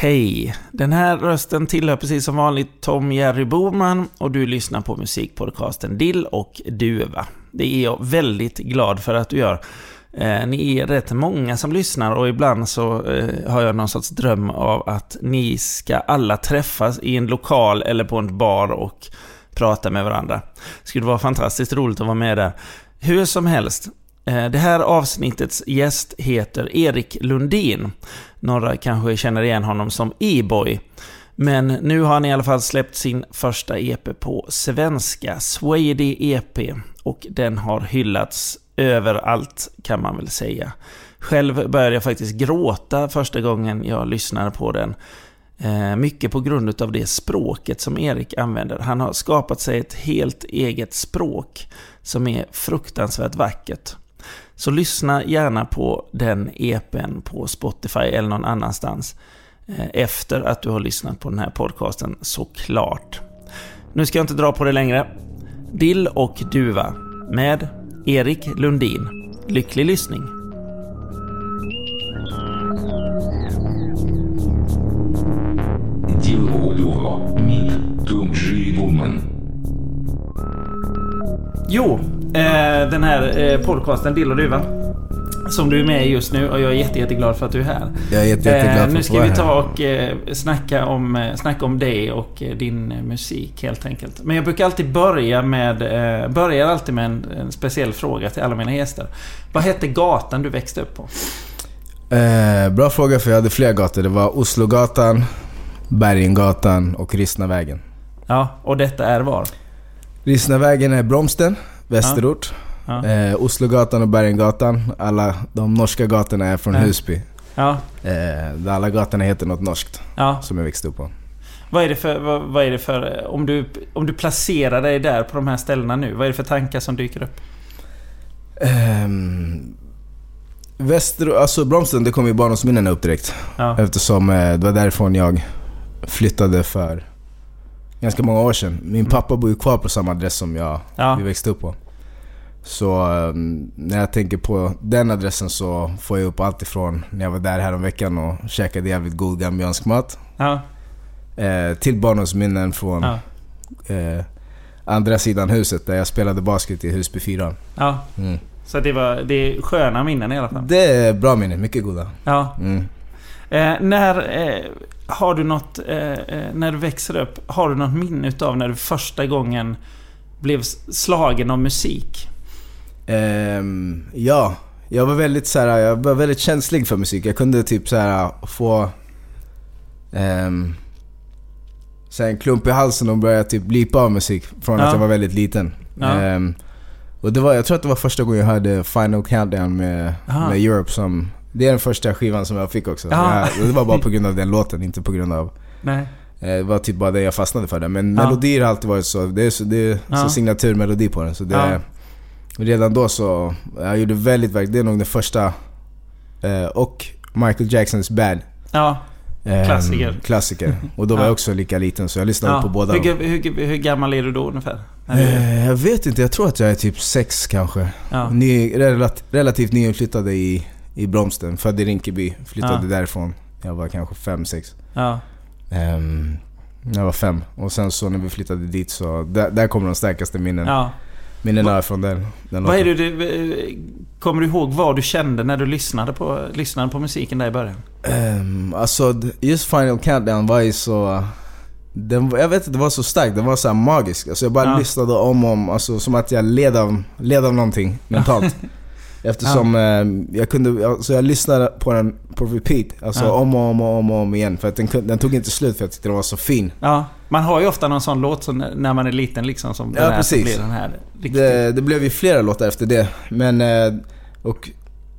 Hej! Den här rösten tillhör precis som vanligt Tom Jerry Boman och du lyssnar på musikpodcasten Dill och Duva. Det är jag väldigt glad för att du gör. Eh, ni är rätt många som lyssnar och ibland så eh, har jag någon sorts dröm av att ni ska alla träffas i en lokal eller på en bar och prata med varandra. Det skulle vara fantastiskt roligt att vara med där. Hur som helst, Eh, det här avsnittets gäst heter Erik Lundin. Några kanske känner igen honom som E-boy. Men nu har han i alla fall släppt sin första EP på svenska, Swady EP. Och den har hyllats överallt kan man väl säga. Själv började jag faktiskt gråta första gången jag lyssnade på den. Eh, mycket på grund av det språket som Erik använder. Han har skapat sig ett helt eget språk som är fruktansvärt vackert. Så lyssna gärna på den EPn på Spotify eller någon annanstans eh, efter att du har lyssnat på den här podcasten såklart. Nu ska jag inte dra på det längre. Dill och Duva med Erik Lundin. Lycklig lyssning! Jo, eh, den här eh, podcasten Dill och Duva. Som du är med i just nu och jag är jätte, jätteglad för att du är här. Jag är jätte, jätteglad Eh, nu ska vi ta och eh, snacka, om, eh, snacka om dig och eh, din eh, musik helt enkelt. Men jag brukar alltid börja med, eh, börjar alltid med en, en speciell fråga till alla mina gäster. Vad hette gatan du växte upp på? Eh, bra fråga för jag hade flera gator. Det var Oslogatan, Bergengatan och Rissnavägen. Ja, och detta är var? Rissnavägen är Bromsten, västerort. Ja. Eh, Oslogatan och Bergengatan, alla de norska gatorna är från Ja. Husby. Ja, Eh, alla gatorna heter något norskt, ja. som jag växte upp på. Vad är det för, vad, vad är det för om, du, om du placerar dig där på de här ställena nu, vad är det för tankar som dyker upp? Ehm, Väster, alltså Bromsten, det kom ju barndomsminnena upp direkt. Ja, Eftersom eh, det var därifrån jag flyttade för ganska många år sedan. Min pappa bor ju kvar på samma adress som jag ja, vi växte upp på. Så eh, när jag tänker på den adressen så får jag upp allt ifrån när jag var där häromveckan och käkade jävligt god gambiansk mat. ja, Eh, till barndomsminnen från ja, eh, andra sidan huset där jag spelade basket i Husby 4. ja. Mm. Så det, var, det är sköna minnen i alla fall. Det är bra minnen, mycket goda. Ja. Mm. Eh, när eh, har du något, eh, eh, när du växer upp, har du något minne utav när du första gången blev slagen av musik? Ehm, ja, jag var väldigt så här, jag var väldigt känslig för musik. Jag kunde typ så här få ehm, så här en klump i halsen och börja typ blipa av musik från Ja. att jag var väldigt liten. Ja. Ehm, och det var, jag tror att det var första gången jag hörde Final Countdown med, Aha. med Europe som... Det är den första skivan som jag fick också. Ja. Jag, det var bara på grund av den låten, inte på grund av... Nej. eh, Det var typ bara det jag fastnade för där. Men Ja. melodier har alltid varit så. Det är så, det är Ja. så signaturmelodi på den. Så det, Ja. Redan då så, jag gjorde väldigt, väldigt, det är nog den första. Eh, och Michael Jacksons Bad. Ja, Eh, Klassiker. Klassiker. Och då var Ja. jag också lika liten så jag lyssnade ja. på båda. Hur, hur, hur, gammal är du då ungefär? Eh, jag vet inte, jag tror att jag är typ sex kanske. Ja. Ny, relat, relativt nyinflyttade i, i Bromsten. Född i Rinkeby. Flyttade Ja. därifrån. Jag var kanske fem, sex. Ja. Ehm, jag var fem. Och sen så när vi flyttade dit så, där, där kommer de starkaste minnen. ja. Minnena från den, den Vad är det du... eh, Kommer du ihåg vad du kände när du lyssnade på, lyssnade på musiken där i början? Um, alltså just Final Countdown var ju så... Den, jag vet inte, det var så starkt. Den var så magisk. Alltså jag bara Ja. lyssnade om och om. Alltså som att jag led av, led av någonting mentalt. Eftersom eh, jag kunde... Alltså jag lyssnade på den på repeat. Alltså Ja. om och om och om och om igen. För att den, kunde- den tog inte slut för jag tyckte den var så fin. Ja, man har ju ofta någon sån låt som när man är liten liksom som Ja, den här, precis. Så blir den här riktigt... Det, det blev ju flera låtar efter det. Men... Eh, och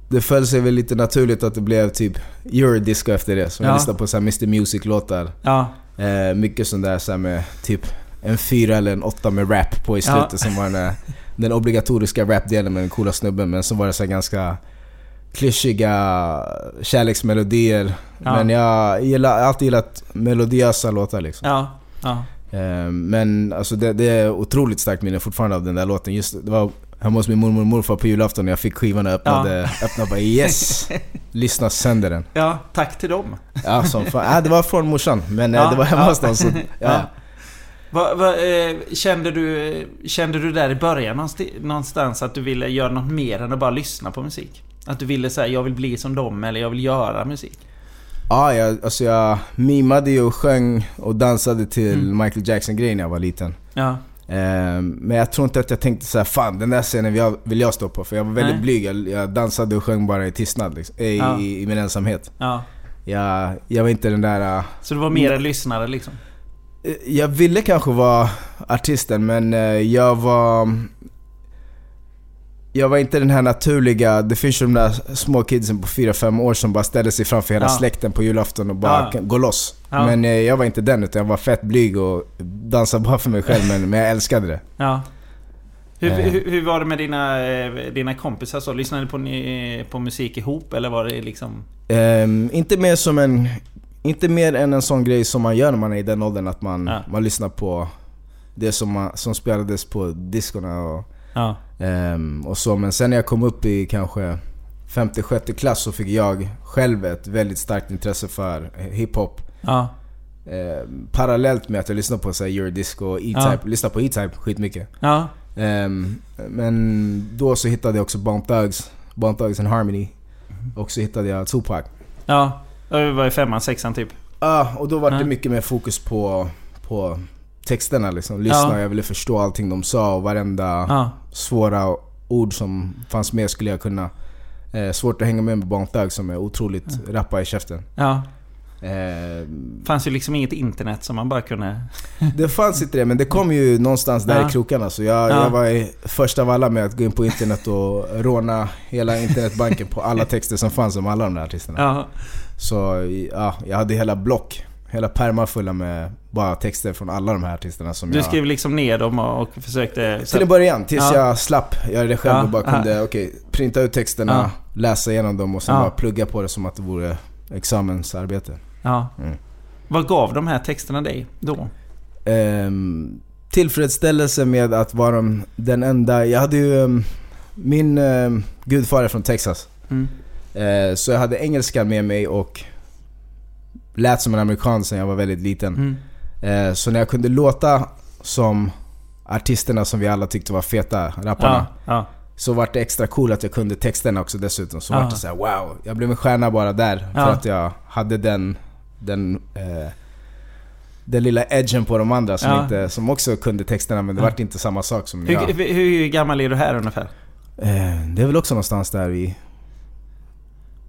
det föll sig väl lite naturligt att det blev typ eurodisco efter det. Så Ja. jag lyssnade på så här Mr Music-låtar. Ja, Eh, mycket sånt där så här med typ en fyra eller en åtta med rap på i Ja. slutet som var den, där- den obligatoriska rapdelen med den coola snubben. Men så var det så ganska klyschiga kärleksmelodier. Ja. Men jag gillar, jag har alltid gillat melodiösa låtar liksom. ja, ja. Eh, men alltså det, det är otroligt starkt minne fortfarande av den där låten. Just, det var hemma hos min mormor och morfar på julafton och jag fick skivan och öppnade, öppnade och bara yes! Lyssna sönder den. Ja, tack till dem. Ja, som fan. Ja, det var från morsan, men eh, Ja, det var hemma ja. hos dem så, ja. Va, va, eh, kände, du, kände du där i början någonst- någonstans att du ville göra något mer än att bara lyssna på musik? Att du ville säga jag vill bli som dem eller jag vill göra musik? Ja, jag, alltså jag mimade ju och sjöng och dansade till Mm. Michael Jackson-grejer när jag var liten. Ja. Ehm, men jag tror inte att jag tänkte så här, fan den där scenen vill jag, vill jag stå på. För jag var väldigt Nej. blyg. Jag, jag dansade och sjöng bara i tystnad liksom, i, Ja. i, i min ensamhet. ja. Jag, jag var inte den där... äh, Så du var mer en lyssnare liksom? Eh, Jag ville kanske vara artisten men eh, jag var... Jag var inte den här naturliga, det finns ju de där små kidsen på 4-5 år som bara ställer sig framför hela Ja. släkten på julafton och bara Ja. kan gå loss. Ja. Men eh, jag var inte den utan jag var fett blyg och dansade bara för mig själv men, men jag älskade det. Ja. Hur, hur, hur var det med dina, dina kompisar så? Lyssnade ni på, på musik ihop eller var det liksom... Ehm, inte mer som en... Inte mer än en sån grej som man gör när man är i den åldern att man, Ja. man lyssnar på det som, man, som spelades på diskorna och Ja. Ehm, och så, men sen när jag kom upp i kanske femte, sjätte klass så fick jag själv ett väldigt starkt intresse för hiphop. Ja. Ehm, parallellt med att jag lyssnade på så här, eurodisco och E-Type. Ja. Lyssnade på E-Type skitmycket. Ja. Ehm, men då så hittade jag också Bone Thugs, Bone Thugs and Harmony. Och så hittade jag Tupac. Ja. Var i femman, sexan typ. Ja, och då var det Ja. mycket mer fokus på, på texterna liksom. Lyssna, Ja. jag ville förstå allting de sa och varenda Ja. svåra ord som fanns med skulle jag kunna. Eh, svårt att hänga med med Bone Thugs som är otroligt rappa i käften. Ja. Eh, fanns ju liksom inget internet som man bara kunde... det fanns inte det, men det kom ju någonstans där Ja. i krokarna. Så jag, Ja. jag var i, först av alla med att gå in på internet och råna hela internetbanken på alla texter som fanns om alla de där artisterna. Ja. Så ja, jag hade hela block, hela pärmar fulla med bara texter från alla de här artisterna som Du jag... skrev liksom ner dem och, försökte... Till en början, tills Ja. jag slapp göra det själv Ja, och bara kunde okej, printa ut texterna, Ja. läsa igenom dem och sen bara plugga på det som att det vore examensarbete. Ja. Mm. Vad gav de här texterna dig då? Ehm, tillfredsställelse med att vara de- den enda... Jag hade ju... ehm, min um, gudfar är från Texas. Mm. Eh, så jag hade engelskan med mig och lät som en amerikan sen jag var väldigt liten. Mm. Eh, så när jag kunde låta som artisterna som vi alla tyckte var feta, rapparna. Ja. Ja. Så var det extra cool att jag kunde texterna också dessutom. Så Ja. var det såhär wow, jag blev en stjärna bara där. För att jag hade den, den, eh, den lilla edgen på de andra som, Ja. inte, som också kunde texterna men det Ja. vart inte samma sak som Hur, jag. hur, hur gammal är du här ungefär? Eh, det är väl också någonstans där i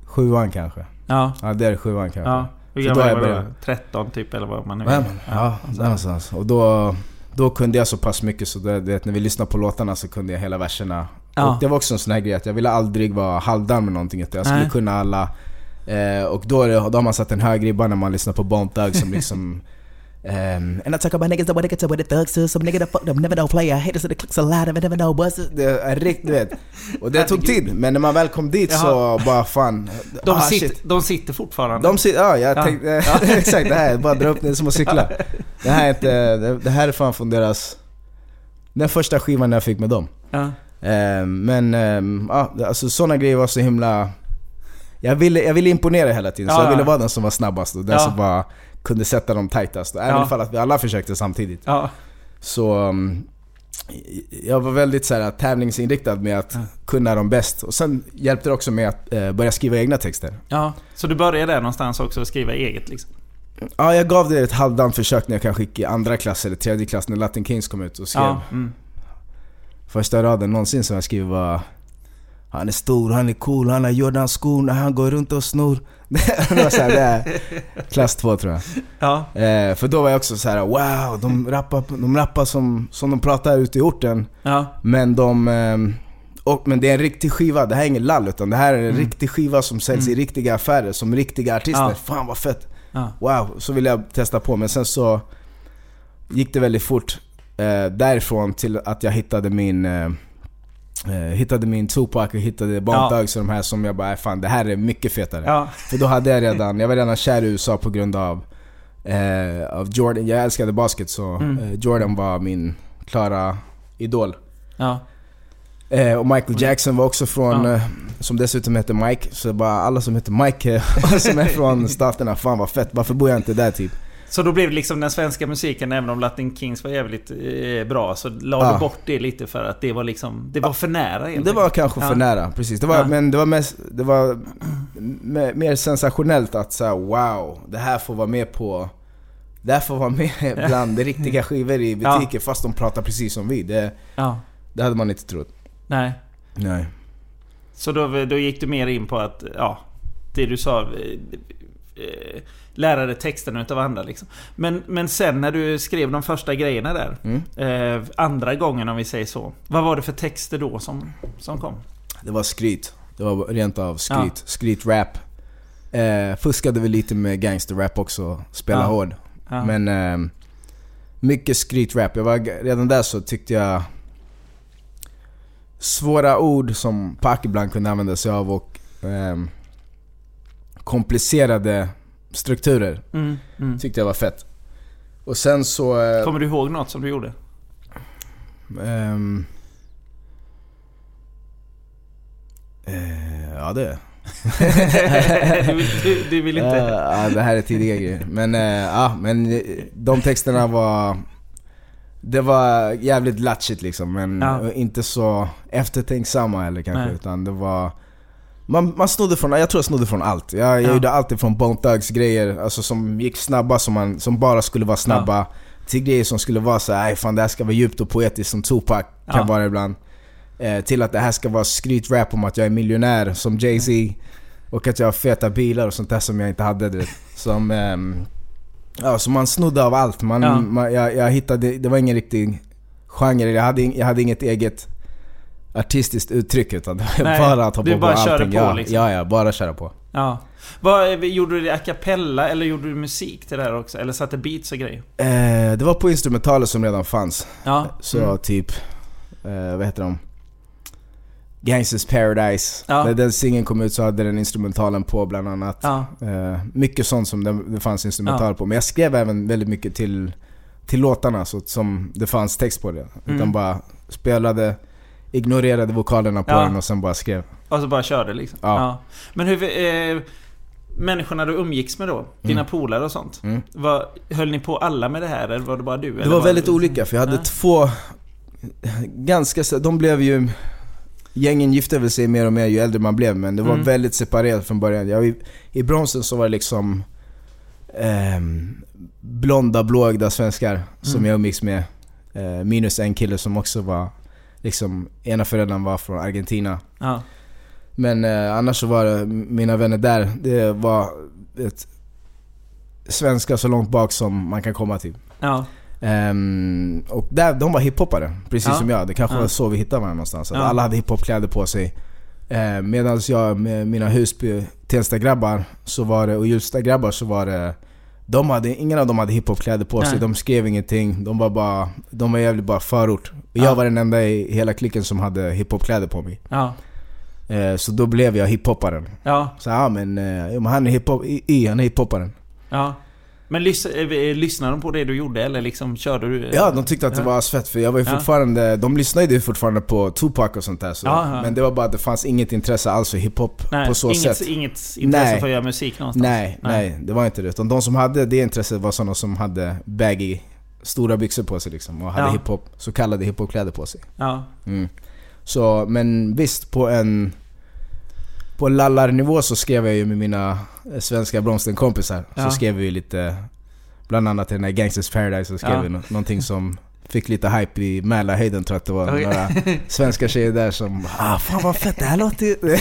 sjuan kanske. Ja. Ja, det är sjuan kanske. ja. Hur gammal jag du då? började- 13 typ eller vad man nu Ja, är? ja, där någonstans. Och då, då kunde jag så pass mycket så det, det, när vi lyssnade på låtarna så kunde jag hela verserna. Ja. Och det var också en sån här grej att jag ville aldrig vara halvdan med någonting. Utan jag skulle Nej. kunna alla. Eh, och då, det- då har man satt en hög ribba när man lyssnar på Bone Thugs som liksom... Um, and I talk about niggas that wanna get to what the thugs do Some nigga that fuck them never know player Haters the clicks a lot of never know buzz Det är riktigt vet Och det tog tid men när man väl kom dit så bara fan De, ah, sitter, shit. de sitter fortfarande? De sitter, ja jag Ja. tänkte, exakt det här, bara dra upp det som att cykla. Det här är inte, det, här är fan från deras, den första skivan jag fick med dem. Ja. Eh, men eh, ja, alltså sådana grejer var så himla, jag ville, jag ville imponera hela tiden. så Ja, jag ville vara den som var snabbast och den som bara kunde sätta dem tightast. Även Ja. ifall att vi alla försökte samtidigt. Så um, jag var väldigt så här, tävlingsinriktad med att Ja. kunna dem bäst. Och sen hjälpte det också med att eh, börja skriva egna texter. ja. Så du började där någonstans också och skriva eget liksom? Ja, jag gav det ett halvdant försök när jag kanske gick i andra klass eller tredje klass när Latin Kings kom ut och skrev. Ja. Mm. Första raden någonsin som jag skrev var Han är stor, han är cool, han har Jordan-skor när han går runt och snor. det var såhär, det är klass två tror jag. Ja. Eh, för då var jag också så här: wow, de rappar, de rappar som, som de pratar ute i orten. Ja. Men de... ehm, och, men det är en riktig skiva, det här är ingen lall utan det här är en Mm. riktig skiva som säljs i Mm. riktiga affärer som riktiga artister. Ja. Fan vad fett! Ja. Wow, så ville jag testa på men sen så gick det väldigt fort eh, därifrån till att jag hittade min eh, Hittade min Tupac och hittade Bone Ja. Thugs och de här som jag bara, "Äh, fan det här är mycket fetare. Ja. För då hade jag redan, jag var redan kär i USA på grund av, eh, av Jordan. Jag älskade basket så Mm. eh, Jordan var min klara idol. Ja. Eh, och Michael Jackson var också från, som dessutom heter Mike. Så bara alla som heter Mike som är från staterna, fan vad fett. Varför bor jag inte där typ? Så då blev det liksom den svenska musiken, även om Latin Kings var jävligt eh, bra, så la Ja. du bort det lite för att det var liksom... Det var för nära helt Det var kanske för nära, precis. Det var. Men det var, mest, det var me- mer sensationellt att säga wow, det här får vara med på... Det här får vara med bland riktiga skivor i butiker fast de pratar precis som vi. Det, Ja. det hade man inte trott. Nej. Nej. Så då, då gick du mer in på att, ja, det du sa... eh, eh, lära dig texterna utav andra liksom. Men, men sen när du skrev de första grejerna där, Mm. eh, andra gången om vi säger så. Vad var det för texter då som, som kom? Det var skryt. Det var rent av skryt. Skryt-rap. Eh, fuskade väl lite med gangster-rap också. Spela Ja. hård. Ja. Men eh, mycket skryt-rap. Jag var, redan där så tyckte jag svåra ord som Pac ibland kunde använda sig av och ehm, komplicerade strukturer Mm, mm. tyckte jag var fett. Och sen så... eh, Kommer du ihåg något som du gjorde? ehm, eh, ja det du, vill, du, du vill inte... Ja, ja, det här är tidiga grejer. Men, eh, ja, men eh, de texterna var... Det var jävligt latchigt liksom, men Ja. inte så eftertänksamma eller kanske. Nej. Utan det var... Man, man snodde från, jag tror jag snodde från allt. Jag, jag Ja. gjorde allt ifrån Bone Thugs grejer, alltså som gick snabba, som, man, som bara skulle vara snabba. Till grejer som skulle vara så "Aj, fan det här ska vara djupt och poetiskt som Tupac kan Ja. vara ibland. Eh, till att det här ska vara skrytrap om att jag är miljonär som Jay-Z. Och att jag har feta bilar och sånt där som jag inte hade. Du vet. Som, ehm, ja, så man snodde av allt. Man, Ja. man, jag, jag hittade, det var ingen riktig genre. Jag hade, jag hade inget eget artistiskt uttryck utan det Nej, bara att hoppa på bara allting. på, ja, liksom. ja, ja, bara köra på. Ja. Vad, gjorde du det a cappella eller gjorde du musik till det här också? Eller satte beats och grejer? Eh, det var på instrumentaler som redan fanns. Ja. Så Mm. typ, eh, vad heter de? Gangsters Paradise. Ja. När den singeln kom ut så hade den instrumentalen på bland annat. Ja. Eh, mycket sånt som det, det fanns instrumental på. Men jag skrev även väldigt mycket till, till låtarna så, som det fanns text på det. Mm. Utan bara spelade, ignorerade vokalerna på Ja. den och sen bara skrev. Och så bara körde liksom? Ja. Men hur... Eh, människorna du umgicks med då? Dina polare och sånt? Mm. Vad, höll ni på alla med det här eller var det bara du? Det eller var väldigt det- olika för jag hade Ja. två ganska, de blev ju Gängen gifte väl sig mer och mer ju äldre man blev men det var Mm. väldigt separerat från början. Jag, i, I Bronsen så var det liksom ehm, blonda, blåögda svenskar som Mm. jag umgicks med. Eh, minus en kille som också var liksom, ena föräldern var från Argentina. Ja. Men eh, annars så var det, mina vänner där, det var ett svenskar så långt bak som man kan komma till. Ja. Ehm, och där, de var hiphoppare, precis Ja. som jag. Det kanske Ja. var så vi hittade varandra någonstans. Att Ja. Alla hade hiphopkläder på sig. Uh, Medan jag med mina Husby, Tensta-grabbar så var det, och Hjulsta-grabbar så var det de hade, ingen av dem hade hiphopkläder på sig, Nej. de skrev ingenting. De var bara, de var jävligt bara förort. Och Ja. jag var den enda i hela klicken som hade hiphopkläder på mig. Ja. Eh, så då blev jag hiphopparen. Ja. Så ja men, men han är hiphop, i, i, han är hiphopparen. Ja. Men lys, eh, lyssnade de på det du gjorde eller liksom körde du? Ja, de tyckte att det var asfett för jag var ju fortfarande, de lyssnade ju fortfarande på Tupac och sånt där så. Men det var bara att det fanns inget intresse alls för hiphop Nej, på så inget, sätt. inget intresse Nej. för att göra musik någonstans? Nej, nej, det var inte det. Utan de som hade det intresset var sådana som hade baggy, stora byxor på sig liksom. Och hade Ja. hiphop, så kallade hiphopkläder på sig. Ja. Mm. Så, men visst på en... På lallarnivå så skrev jag ju med mina eh, svenska Bromsten-kompisar. Ja. Så skrev vi lite... Bland annat i den där Gangsters Paradise så skrev Ja. vi nå- någonting som fick lite hype i Mälarhöjden tror jag att det var. Okej. Några svenska tjejer där som ah fan vad fett det här låter ju...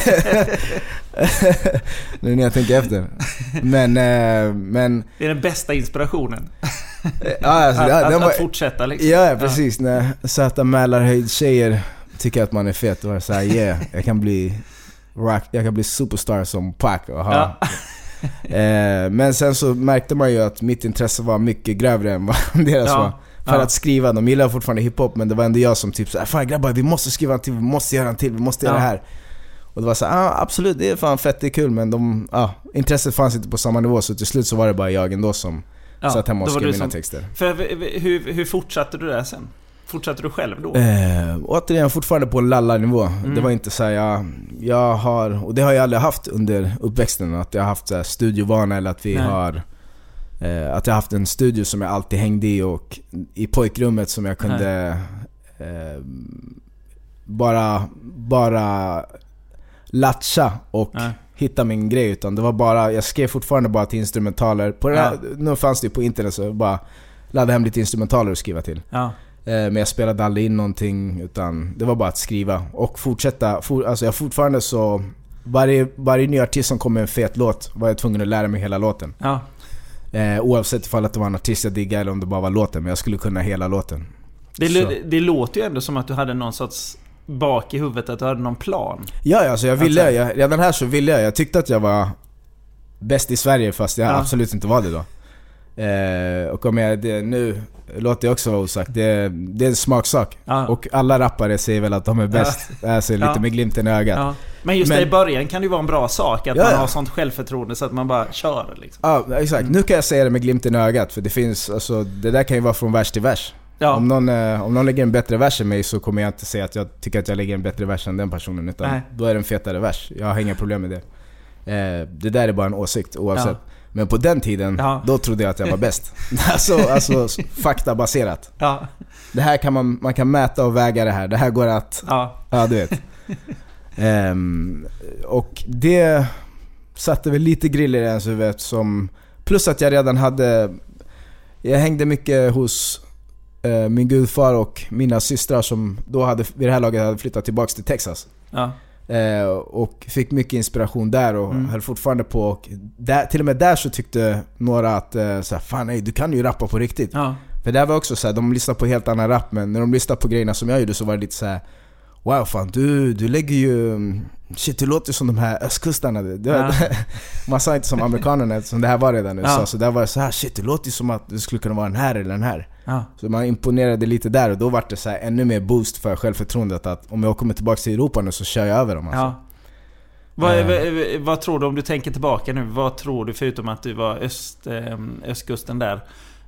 nu när jag tänker efter. Men, eh, men... Det är den bästa inspirationen. Ja, alltså, att, att, var, att fortsätta liksom. Ja, precis. När söta Mälarhöjd-tjejer tycker att man är fet, då är det såhär yeah, jag kan bli rock, jag kan bli superstar som Pac och ha. Ja. Eh, men sen så märkte man ju att mitt intresse var mycket grövre än vad deras Ja. var. För Ja. att skriva, de gillar fortfarande hiphop men det var ändå jag som typ såhär Fan grabbar vi måste skriva en till, vi måste göra en till, vi måste göra det här. Och det var så ah, absolut det är fan fett, det är kul men de, ah, intresset fanns inte på samma nivå så till slut så var det bara jag ändå som Ja, satt hemma och skrev mina som- texter. För hur, hur fortsatte du där sen? Fortsatte du själv då? Eh, återigen, fortfarande på lallarnivå. Mm. Det var inte så här, jag, jag har, och det har jag aldrig haft under uppväxten, att jag har haft så här, studiovana eller att vi Nej. har eh, Att jag haft en studio som jag alltid hängde i och i pojkrummet som jag kunde eh, bara, bara latcha och Nej. hitta min grej. Utan det var bara, jag skrev fortfarande bara till instrumentaler. På den här, Nu fanns det ju på internet så jag bara laddade hem lite instrumentaler och skriva till. Ja. Eh, Men jag spelade aldrig in någonting utan det var bara att skriva och fortsätta. For, alltså jag fortfarande så... Varje, varje ny artist som kom med en fet låt var jag tvungen att lära mig hela låten. Ja. Eh, oavsett ifall att det var en artist jag diggade eller om det bara var låten. Men jag skulle kunna hela låten. Det, det låter ju ändå som att du hade någon sorts bak i huvudet, att du hade någon plan. Ja, ja, alltså jag ville, Alltså- jag, redan här så ville jag. Jag tyckte att jag var bäst i Sverige fast jag Ja. absolut inte var det då. Eh, och om jag, det, nu låter jag också vara osagt, det, det är en smaksak. Ja. Och alla rappare säger väl att de är bäst. Alltså lite Ja. med glimten i ögat. Ja. Men just Men- i början kan det ju vara en bra sak, att Ja, man ja. har sånt självförtroende så att man bara kör liksom. Ja, exakt. Nu kan jag säga det med glimten i ögat, för det finns, alltså, det där kan ju vara från vers till vers. Ja. Om, någon, eh, om någon lägger en bättre vers än mig så kommer jag inte säga att jag tycker att jag lägger en bättre vers än den personen, utan Nej. då är det en fetare vers. Jag har inga problem med det. Eh, det där är bara en åsikt oavsett. Ja. Men på den tiden, Ja. då trodde jag att jag var bäst. alltså, alltså faktabaserat. Ja. Det här kan man, man kan mäta och väga det här. Det här går att Ja. Ja, du vet. Ehm, och det satte väl lite grill i ens huvud som... Plus att jag redan hade... Jag hängde mycket hos eh, min gudfar och mina systrar som då hade, vid det här laget hade flyttat tillbaks till Texas. Ja. Eh, och fick mycket inspiration där och Mm. höll fortfarande på. Och där, till och med där så tyckte några att eh, så här, fan nej, du kan ju rappa på riktigt. Ja. För det var också så de lyssnar på helt annan rap men när de lyssnar på grejerna som jag gjorde så var det lite så här. Wow fan du, du lägger ju... Shit du låter som de här östkustarna. Det, Ja. Man sa inte som amerikanerna eftersom det här var redan USA. Ja. Så där var det så här, shit du låter som att du skulle kunna vara den här eller den här. Ja. Så man imponerade lite där och då var det så ännu mer boost för självförtroendet att om jag kommer tillbaka till Europa nu så kör jag över dem alltså. ja. Vad, Eh. vad, tror du om du tänker tillbaka nu? Vad tror du förutom att du var öst, eh, östkusten där?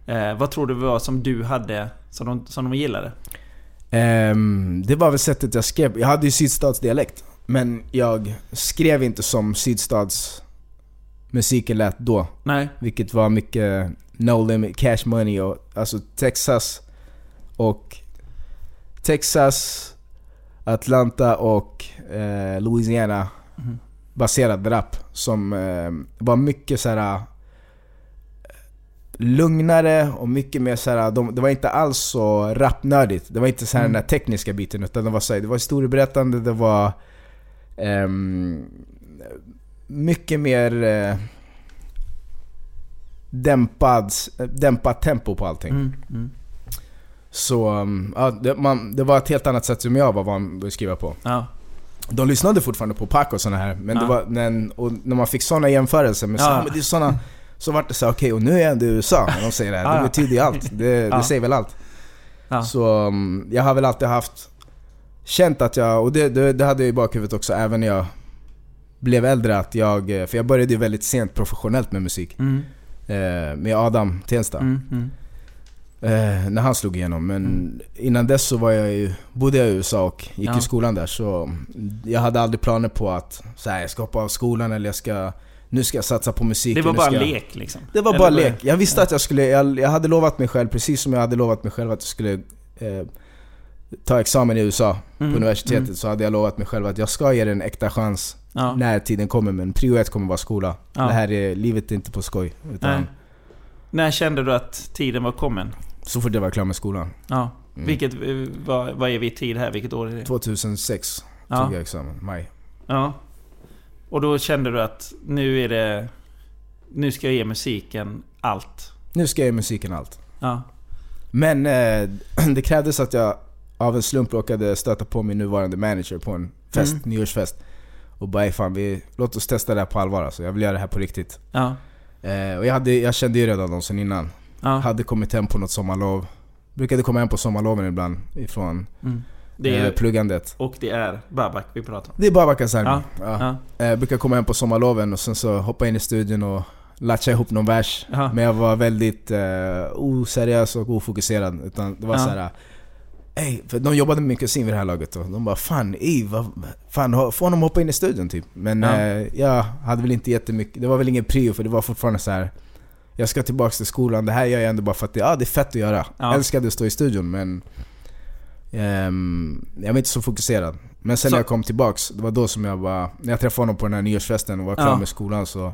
Eh, vad tror du var som du hade som de, som de gillade? Ehm, det var väl sättet jag skrev. Jag hade ju sydstatsdialekt. Men jag skrev inte som sydstads musiken lät då. Nej. Vilket var mycket no limit cash money och alltså Texas och Texas, Atlanta och eh, Louisiana Mhm. baserad rap som eh, var mycket så här eh, lugnare och mycket mer så här, de, det var inte alls så rapnördigt. Det var inte så här Mm. den där tekniska biten utan det var så här, det var historieberättande, det var ehm, mycket mer eh, dämpad, dämpat tempo på allting. Mm. Mm. Så um, ja, det, man, det var ett helt annat sätt som jag var van vid att skriva på. Ja. De lyssnade fortfarande på Pac och såna här, men Ja. det var, när, och när man fick såna jämförelser med så, Ja. "Ah, men det är såna, så vart det så okej och nu är jag ändå i USA när de säger det här. Det betyder ju allt. Det, det säger väl allt. Så um, jag har väl alltid haft, känt att jag, och det, det, det hade jag i bakhuvudet också även när jag blev äldre att jag, eh, för jag började ju väldigt sent professionellt med musik. Mm. Eh, med Adam Tensta. Mm. Mm. Eh, när han slog igenom. Men Mm. innan dess så var jag ju, bodde jag i USA och gick Ja. i skolan där. Så jag hade aldrig planer på att så här, jag ska hoppa av skolan eller jag ska, nu ska jag satsa på musik. Det var bara jag- lek liksom? Det var Eller bara lek. Jag visste att jag skulle, jag, jag hade lovat mig själv, precis som jag hade lovat mig själv att jag skulle eh, ta examen i USA Mm. på universitetet. Mm. Så hade jag lovat mig själv att jag ska ge det en äkta chans Ja. när tiden kommer. Men prio ett kommer vara skola. Ja. Det här är, livet är inte på skoj. Utan. När kände du att tiden var kommen? så fort jag var klar med skolan. Ja. Mm. Vilket, eh, vad, vad är vi i tid här? Vilket år är det? 2006 Ja. tog jag examen, maj. Ja. Och då kände du att nu är det... Nu ska jag ge musiken allt. Nu ska jag ge musiken allt. Ja. Men eh, det krävdes att jag av en slump råkade stöta på min nuvarande manager på en fest, Mm. nyårsfest. Och bara "Ey, fan, vi, låt oss testa det här på allvar alltså. Jag vill göra det här på riktigt. Ja. Eh, och jag, hade, jag kände ju redan dem sen innan. Ja. Hade kommit hem på något sommarlov. Brukade komma hem på sommarloven ibland ifrån Mm. Det är, eh, pluggandet. och det är Babak vi pratar om. Det är bara Bakasarmi. Ja. Ja. Eh, brukar komma hem på sommarloven och sen så hoppa in i studion och latcha ihop någon vers. Men jag var väldigt eh, oseriös och ofokuserad. Utan det var Ja. så här. Ey, för de jobbade min kusin vid det här laget och de bara Fan vad, fan få honom hoppa in i studion typ. Men Ja. eh, jag hade väl inte jättemycket, det var väl ingen prio för det var fortfarande så här. Jag ska tillbaka till skolan, det här gör jag ändå bara för att det, ja, det är fett att göra. Ja. Älskade att stå i studion men ehm, Jag var inte så fokuserad. Men sen Så- när jag kom tillbaks, det var då som jag bara När jag träffade honom på den här nyårsfesten och var klar Ja. med skolan så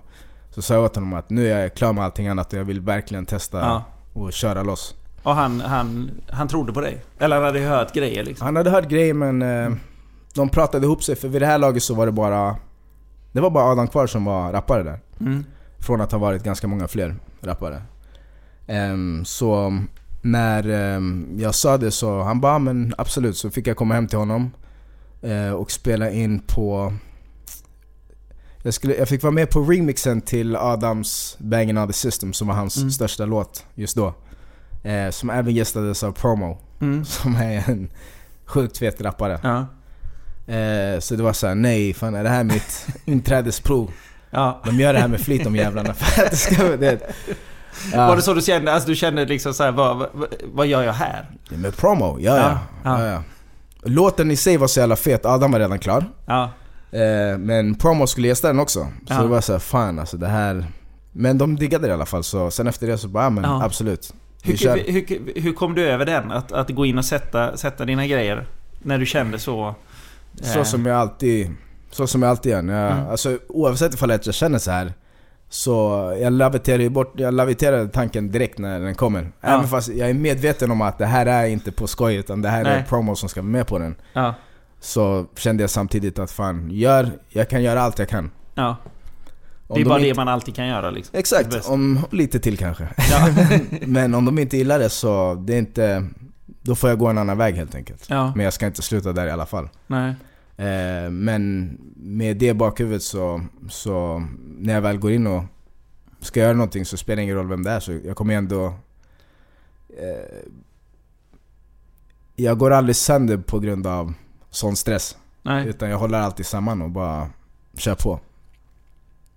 Så sa jag åt honom att nu är jag klar med allting annat och jag vill verkligen testa Ja. och köra loss. Och han, han, han trodde på dig? Eller han hade hört grejer liksom? Han hade hört grejer men eh, de pratade ihop sig för vid det här laget så var det bara Det var bara Adam kvar som var rappare där. Mm. Från att ha varit ganska många fler rappare. Ehm, så när ehm, jag sa det så han bara "Ja, men absolut så fick jag komma hem till honom eh, och spela in på jag, skulle, jag fick vara med på remixen till Adams Bangin' on the System som var hans Mm. största låt just då. Eh, som även gästades av Promo Mm. som är en sjukt fet rappare. Ja. Eh, så det var såhär, nej fan är det här mitt inträdesprov? Ja. De gör det här med flit de jävlarna för att det ska... Det, ja. Var det så du kände? Alltså du kände liksom så här, vad, vad, vad gör jag här? Ja, Med promo, ja ja. Ja, ja. Låten i sig var så jävla fet, Adam var redan klar. Ja. Eh, men promo skulle gästa den också. Så det var såhär, fan alltså det här... Men de diggade det i alla fall, så sen efter det så bara, ja, men absolut. Hur, hur, hur, kom du över den? Att, att gå in och sätta, sätta dina grejer? När du kände så? Så eh, som jag alltid, så som jag alltid gör. Jag, Mm. alltså, oavsett ifall jag känner så här Så jag laviterar ju bort, jag laviterar tanken direkt när den kommer. Ja. Även fast jag är medveten om att det här är inte på skoj utan det här är Nej. promo som ska vara med på den. Ja. Så kände jag samtidigt att fan, gör, jag kan göra allt jag kan. ja. Det är de bara inte, det man alltid kan göra liksom. Exakt, om lite till kanske. Ja. Men om de inte gillar det så, det är inte... Då får jag gå en annan väg helt enkelt. ja. Men jag ska inte sluta där i alla fall. Nej. Eh, men med det bakhuvudet så, så när jag väl går in och ska göra någonting så spelar det ingen roll vem det är. Så jag kommer ändå... Eh, jag går aldrig sönder på grund av sån stress. Nej. Utan jag håller alltid samman och bara kör på.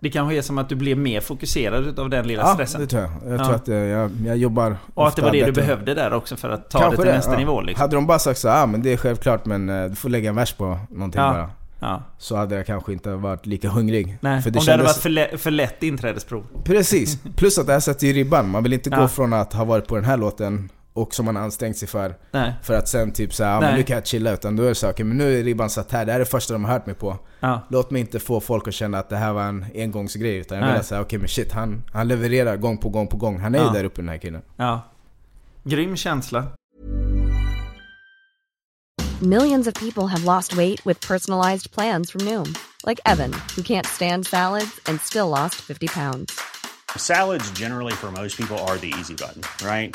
Det kanske är som att du blev mer fokuserad utav den lilla Ja, stressen. det tror jag. Jag Ja. tror att eh, jag, jag jobbar Och att det var det du bättre. behövde där också för att ta Kanske det till nästa ja. nivå liksom. Hade de bara sagt så ah, men det är självklart men eh, du får lägga en vers på någonting Ja. bara. Ja. Så hade jag kanske inte varit lika hungrig. Nej, För om det hade varit för, lä- för lätt inträdesprov. Precis. Plus att det här sätter ju ribban. Man vill inte Ja. gå från att ha varit på den här låten och som man har ansträngt sig för. Nej. För att sen typ säga ah, men nu kan jag chilla. Utan då är det så okej men nu är ribban satt här. Det här är det första de har hört mig på. Ja. Låt mig inte få folk att känna att det här var en engångsgrej. Utan jag vill säga okej men shit han, han levererar gång på gång på gång. Han är Ja. ju där uppe den här killen. Ja. Grym känsla. Millions of people have lost weight with personalized plans from Noom, like Evan, who can't stand salads and still lost 50 pounds. Salads, generally, for most people, are the easy button, right?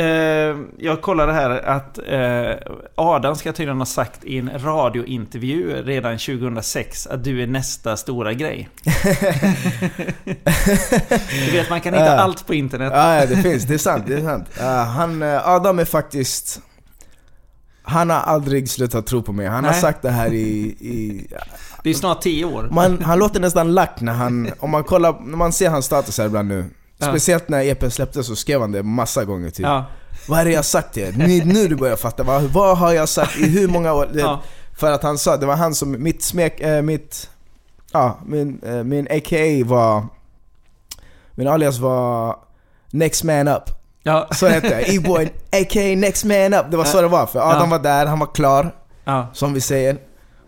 eh, jag kollade här att eh, Adam ska tydligen ha sagt i en radiointervju redan 2006 att du är nästa stora grej. du vet, man kan hitta Ja. allt på internet. Ja, det finns. Det är sant. Det är sant. Ja, han, eh, Adam är faktiskt... Han har aldrig slutat tro på mig. Han har Nej. sagt det här i... i Det är snart 10 år. man, han låter nästan lack när han... Om man kollar, när man ser hans status här ibland nu. Ja. Speciellt när EP släpptes så skrev han det massa gånger typ. Ja, Vad är det jag sagt till er? Nu, nu du börjar fatta. Vad, vad har jag sagt i hur många år? Ja. För att han sa, det var han som, mitt smek, äh, mitt... Ja, min, äh, min AKA var... Min alias var Next Man Up. ja, Så hette jag. E-boy, a.k.a. Next Man Up. Det var så det var. För Adam var där, han var klar. Som vi säger.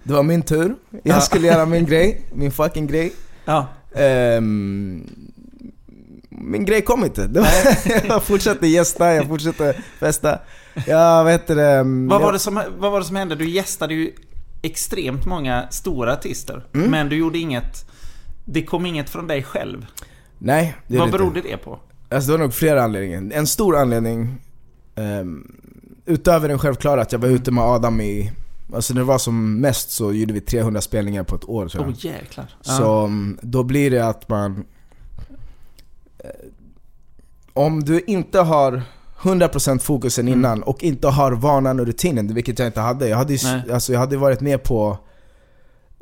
Det var min tur. Jag Ja. skulle göra min grej. Min fucking grej. ja. Min grej kom inte. Det var, jag fortsatte gästa, jag fortsatte festa. Jag vet det, ehm, Vad, jag, var det som, vad var det som hände? Du gästade ju extremt många stora artister. Mm. Men du gjorde inget... Det kom inget från dig själv. Nej, det Vad det inte. berodde det på? Alltså det var nog flera anledningar. En stor anledning, um, utöver den självklara att jag var ute med Adam i... Alltså när det var som mest så gjorde vi 300 spelningar på ett år tror jag. oh, jäklar. Så mm, då blir det att man... om du inte har 100% fokusen Mm. innan och inte har vanan och rutinen, vilket jag inte hade. Jag hade, ju, alltså, jag hade varit med på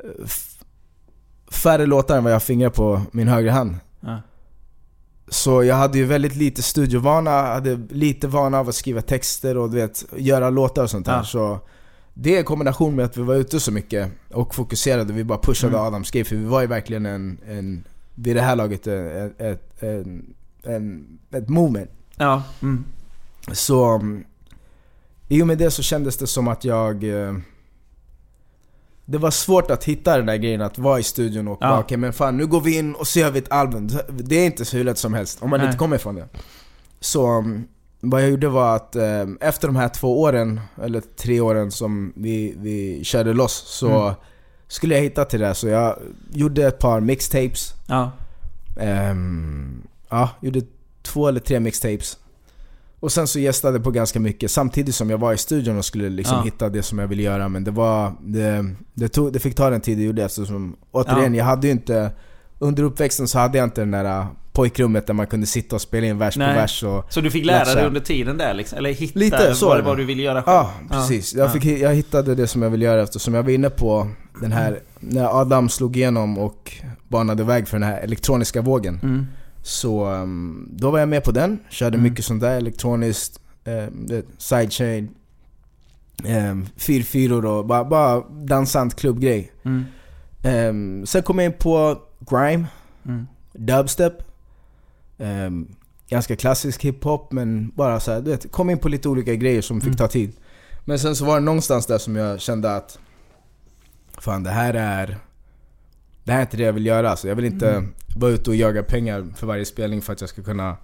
eh, färre låtar än vad jag fingrar på min högra hand. Ja. Så jag hade ju väldigt lite studiovana, hade lite vana av att skriva texter och du vet, göra låtar och sånt där. Ja. Så det i kombination med att vi var ute så mycket och fokuserade, vi bara pushade Mm. Adams grej för vi var ju verkligen en, en vid det här laget, ett, ett, en, en, ett moment. Ja. Mm. Så um, i och med det så kändes det som att jag... eh, det var svårt att hitta den där grejen att vara i studion och Ja. bara okej men fan nu går vi in och så gör vi ett album. Det är inte så hur lätt som helst om man Nej. inte kommer ifrån det. Så um, vad jag gjorde var att eh, efter de här två åren, eller tre åren som vi, vi körde loss så Mm. Skulle jag hitta till det. Så jag gjorde ett par mixtapes. Ja. Ehm, ja, gjorde två eller tre mixtapes. Och sen så gästade på ganska mycket samtidigt som jag var i studion och skulle liksom Ja. hitta det som jag ville göra. Men det var... Det, det, tog, det fick ta den tid det gjorde eftersom... Återigen, Ja. jag hade ju inte... Under uppväxten så hade jag inte den där pojkrummet där man kunde sitta och spela in vers Nej. på vers och... Så du fick lära dig under tiden där liksom? Eller hitta Lite så vad, det var du ville göra själv? Ja, precis. Jag, Ja. fick, jag hittade det som jag ville göra eftersom jag var inne på den här... När Adam slog igenom och banade väg för den här elektroniska vågen. Mm. Så um, då var jag med på den, körde Mm. mycket sånt där elektroniskt, um, sidechain, um, fyrfyror och bara, bara dansant klubbgrej. Mm. Um, sen kom jag in på grime, Mm. dubstep, um, ganska klassisk hiphop men bara så här, du vet, kom in på lite olika grejer som fick Mm. ta tid. Men sen så var det någonstans där som jag kände att Fan det här är Det här är inte det jag vill göra. Så jag vill inte Mm. vara ute och jaga pengar för varje spelning för att jag ska kunna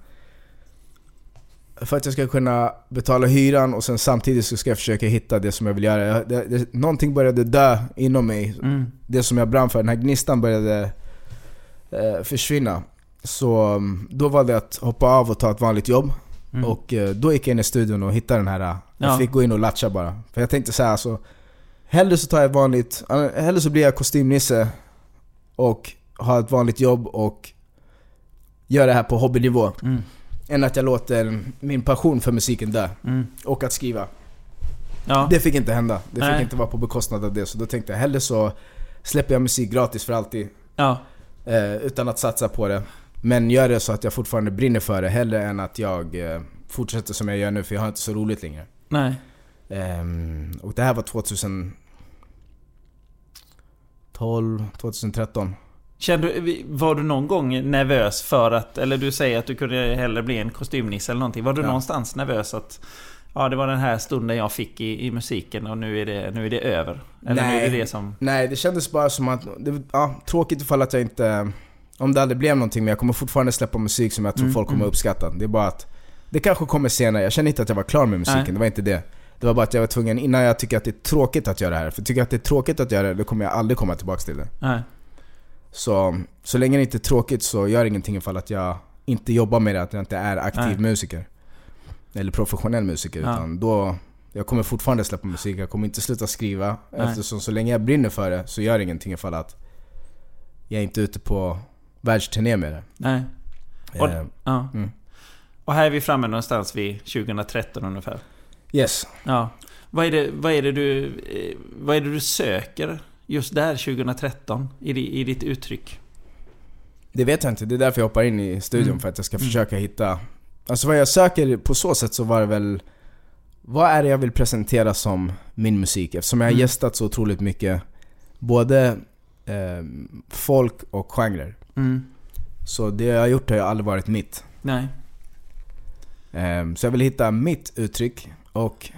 för att jag ska kunna betala hyran och sen samtidigt så ska jag försöka hitta det som jag vill göra. Jag, det, det, någonting började dö inom mig. Mm. Det som jag brann för, den här gnistan började eh, försvinna. Så mm, då valde jag att hoppa av och ta ett vanligt jobb. Mm. Och eh, då gick jag in i studion och hittade den här... eh, Jag Ja. fick gå in och latcha bara. För jag tänkte så här, alltså, Hellre så tar jag vanligt... eh, Hellre så blir jag kostymnisse och har ett vanligt jobb och gör det här på hobbynivå. Mm. Än att jag låter min passion för musiken dö. Mm. Och att skriva. Ja. Det fick inte hända. Det Nej. fick inte vara på bekostnad av det. Så då tänkte jag hellre så släpper jag musik gratis för alltid. ja. Eh, utan att satsa på det. Men gör det så att jag fortfarande brinner för det. Hellre än att jag eh, fortsätter som jag gör nu för jag har inte så roligt längre. Nej. Ehm, och det här var 2012, 2013. Kände, var du någon gång nervös för att... Eller du säger att du kunde hellre bli en kostymnisse eller någonting. Var du Ja. någonstans nervös att... Ja, det var den här stunden jag fick i, i musiken och nu är, det, nu är det över? Eller nu är Nej. det det som... Nej, det kändes bara som att... Det, ja, tråkigt ifall att jag inte... Om det aldrig blev någonting men jag kommer fortfarande släppa musik som jag tror Mm, folk kommer mm. uppskatta. Det är bara att... Det kanske kommer senare. Jag känner inte att jag var klar med musiken, Nej. det var inte det. Det var bara att jag var tvungen, innan jag tycker att det är tråkigt att göra det här. För tycker jag att det är tråkigt att göra det, då kommer jag aldrig komma tillbaka till det. Nej. Så, så länge det inte är tråkigt så gör ingenting ifall att jag inte jobbar med det, att jag inte är aktiv Nej. musiker. Eller professionell musiker. Ja. Utan då, jag kommer fortfarande släppa musik, jag kommer inte sluta skriva. Nej. Eftersom så länge jag brinner för det så gör det ingenting ifall att jag är inte ute på världsturné med det. Nej. Och, Eh, ja. Mm. och här är vi framme någonstans vid 2013 ungefär. yes. Ja. Vad är det, vad är det, du, eh, vad är det du söker just där 2013 i, i ditt uttryck? Det vet jag inte, det är därför jag hoppar in i studion. Mm. För att jag ska Mm. försöka hitta... Alltså vad jag söker på så sätt så var det väl... Vad är det jag vill presentera som min musik? Eftersom jag har Mm. gästat så otroligt mycket. Både eh, folk och genrer. Mm. Så det jag har gjort har ju aldrig varit mitt. Nej. Eh, så jag vill hitta mitt uttryck och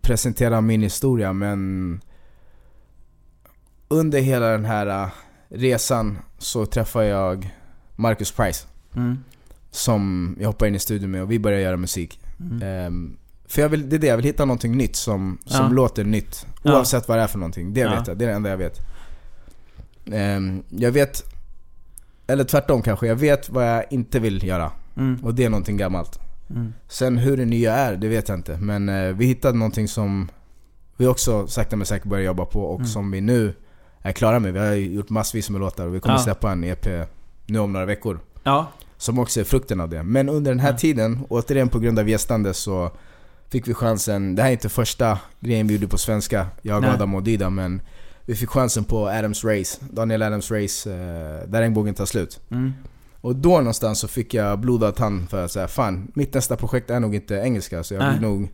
presentera min historia men... Under hela den här eh, resan så träffar jag Marcus Price. Mm. som jag hoppar in i studion med och vi börjar göra musik. Mm. Ehm, för jag vill, det är det, jag vill hitta någonting nytt som, som Ja. låter nytt. Ja. Oavsett vad det är för någonting. Det Ja. vet jag, det är det enda jag vet. Ehm, jag vet, eller tvärtom kanske, jag vet vad jag inte vill göra. Mm. Och det är någonting gammalt. Mm. Sen hur det nya är, det vet jag inte. Men eh, vi hittade någonting som vi också sakta men säkert börjar jobba på och Mm. som vi nu är klara med. Vi har gjort massvis med låtar och vi kommer Ja. släppa en EP nu om några veckor. Ja. Som också är frukten av det. Men under den här Ja. tiden, återigen på grund av gästande så fick vi chansen. Det här är inte första grejen vi gjorde på svenska, jag, Nej. Adam och Dida, men vi fick chansen på Adams Race, Daniel Adams Race, eh, där regnbågen tar slut. Mm. Och då någonstans så fick jag blodad tand för att säga fan, mitt nästa projekt är nog inte engelska. Så jag vill nog,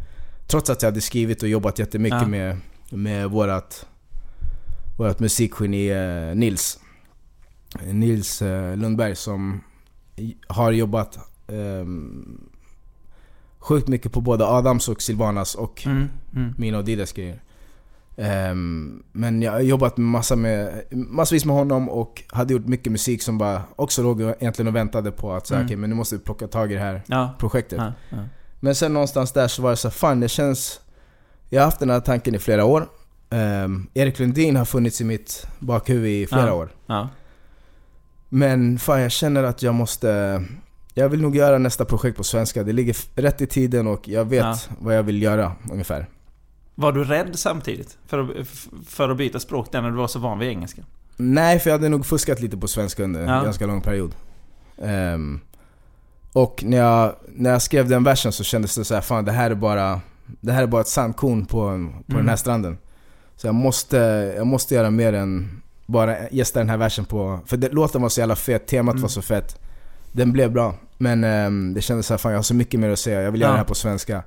trots att jag hade skrivit och jobbat jättemycket Ja. med, med vårat, vårat musikgeni eh, Nils. Nils eh, Lundberg som har jobbat ehm, sjukt mycket på både Adams och Silvanas och Mm. Mm. mina och Didas grejer. Ehm, men jag har jobbat massa med, massvis med honom och hade gjort mycket musik som bara också låg egentligen och väntade på att säga Mm. okej men nu måste vi plocka tag i det här Ja. projektet. Ja. Ja. Men sen någonstans där så var det så fan det känns... Jag har haft den här tanken i flera år. Ehm, Erik Lundin har funnits i mitt bakhuvud i flera år. Men fan jag känner att jag måste... Jag vill nog göra nästa projekt på svenska. Det ligger rätt i tiden och jag vet vad jag vill göra ungefär. Var du rädd samtidigt? För att, för att byta språk där när du var så van vid engelska? Nej, för jag hade nog fuskat lite på svenska under Ja. en ganska lång period. Ehm, och när jag, när jag skrev den versen så kändes det så här, fan det här är bara, det här är bara ett sandkorn på, på Mm. den här stranden. Så jag måste, jag måste göra mer än bara gästa den här versen på... För det, låten var så jävla fet, temat Mm. var så fett. Den blev bra. Men ehm, det kändes så här, fan jag har så mycket mer att säga, jag vill göra Ja. det här på svenska.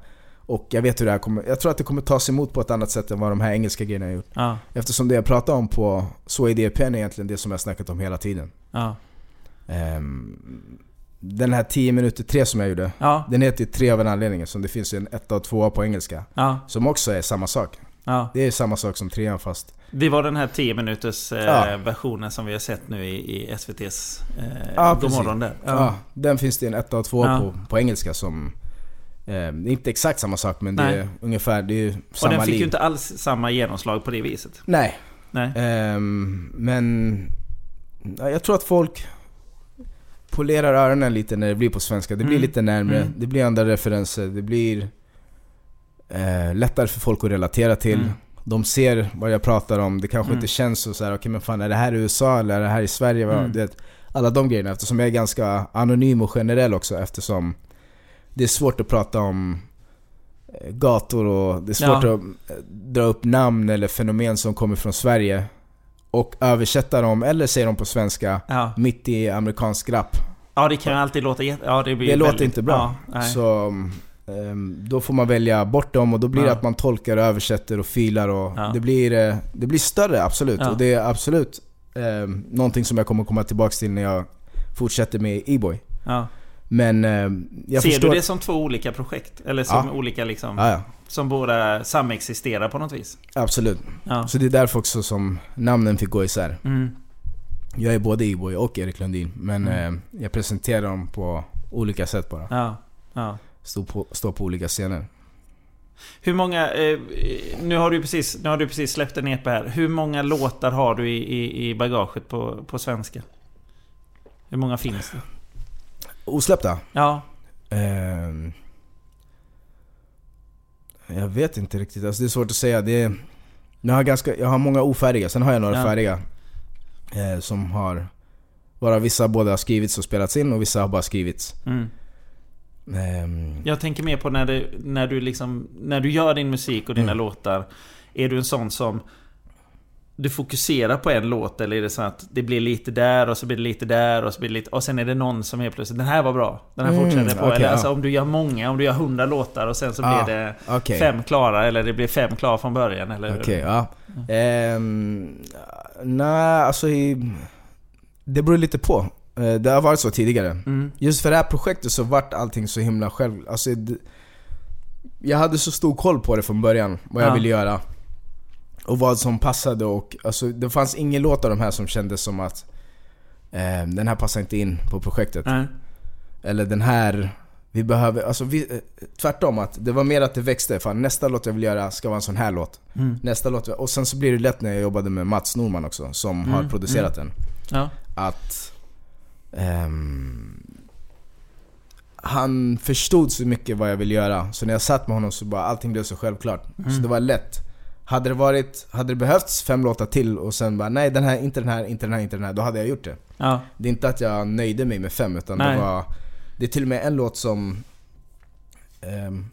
Och jag vet hur det här kommer, jag tror att det kommer tas emot på ett annat sätt än vad de här engelska grejerna har gjort. Ja. Eftersom det jag pratar om på Så är är egentligen det som jag har snackat om hela tiden. Ja. Ehm, den här 10 minuter 3 som jag gjorde, Ja. den heter ju 3 av en anledning. Som det finns en 1 och 2 på engelska. Som också är samma sak. Det är samma sak som 3 fast... Det var den här 10 minuters eh, versionen som vi har sett nu i, i SVT's eh, Ja, Godmorgon där. Ja. den finns det en 1 och 2 Ja. på, på engelska som... ehm, det är inte exakt samma sak men det Nej. är ungefär, det är ju Och samma den fick liv. ju inte alls samma genomslag på det viset. Nej. Nej. Ehm, men... ja, Jag tror att folk polerar öronen lite när det blir på svenska. Det blir Mm. lite närmre, Mm. det blir andra referenser, det blir eh, lättare för folk att relatera till. Mm. De ser vad jag pratar om, det kanske Mm. inte känns så såhär, okej men fan är det här i USA eller är det här i Sverige? Mm. Alla de grejerna, eftersom jag är ganska anonym och generell också eftersom det är svårt att prata om eh, gator och det är svårt Ja. att eh, dra upp namn eller fenomen som kommer från Sverige och översätta dem, eller säga dem på svenska, Ja. mitt i amerikansk rap. ja, det kan ju alltid låta. Ja, det blir Det låter inte bra. Ja, så ehm, då får man välja bort dem och då blir det att man tolkar översätter och filar och det, blir, eh, det blir större absolut. Och det är absolut um, någonting som jag kommer komma tillbaka till när jag fortsätter med E-boy. Men ehm, jag Ser förstår... du det som två olika projekt? Eller som Ja. olika liksom... Ja, ja, Som båda samexisterar på något vis? absolut. Så det är därför också som namnen fick gå isär. Mm. Jag är både E-boy och Erik Lundin, men Mm. eh, jag presenterar dem på olika sätt bara. Ja. ja. Står på, står på olika scener. Hur många... Eh, nu, har du precis, nu har du precis släppt en EP här. Hur många låtar har du i, i, i bagaget på, på svenska? Hur många finns det? Osläppta? Ja. Ehm, jag vet inte riktigt, alltså det är svårt att säga. Det är, jag, har ganska, jag har många ofärdiga, sen har jag några Ja. färdiga. Eh, som har... Varav vissa både har skrivits och spelats in och vissa har bara skrivits. Mm. Ehm, Jag tänker mer på när, det, när du liksom... När du gör din musik och dina Mm. låtar. Är du en sån som... Du fokuserar på en låt eller är det så att det blir lite där och så blir det lite där och så blir det lite... Och sen är det någon som helt plötsligt Den här var bra. Den här Mm, fortsätter på. okej, eller ja. alltså om du gör många, om du gör hundra låtar och sen så Ah, blir det okej. fem klara eller det blir fem klara från början eller... Okej, ja. Ehm, nej, alltså Det beror lite på. Eh, det har varit så tidigare. Mm. Just för det här projektet så vart allting så himla själv... Alltså, jag hade så stor koll på det från början, vad jag Ja. ville göra. Och vad som passade och alltså, det fanns ingen låt av de här som kändes som att eh, den här passar inte in på projektet. Nej. Eller den här, vi behöver, alltså vi, eh, tvärtom att det var mer att det växte. Fan, nästa låt jag vill göra ska vara en sån här låt. Mm. Nästa låt, och sen så blir det lätt när jag jobbade med Mats Norman också, som har Mm, producerat den. Ja. Att ehm, han förstod så mycket vad jag ville göra. Så när jag satt med honom så bara allting blev så självklart. Så Mm. det var lätt Hade det varit, hade det behövts fem låtar till och sen bara nej den här, inte den här, inte den här, inte den här. Då hade jag gjort det. Ja. Det är inte att jag nöjde mig med fem utan Nej. det var... Det är till och med en låt som... ehm,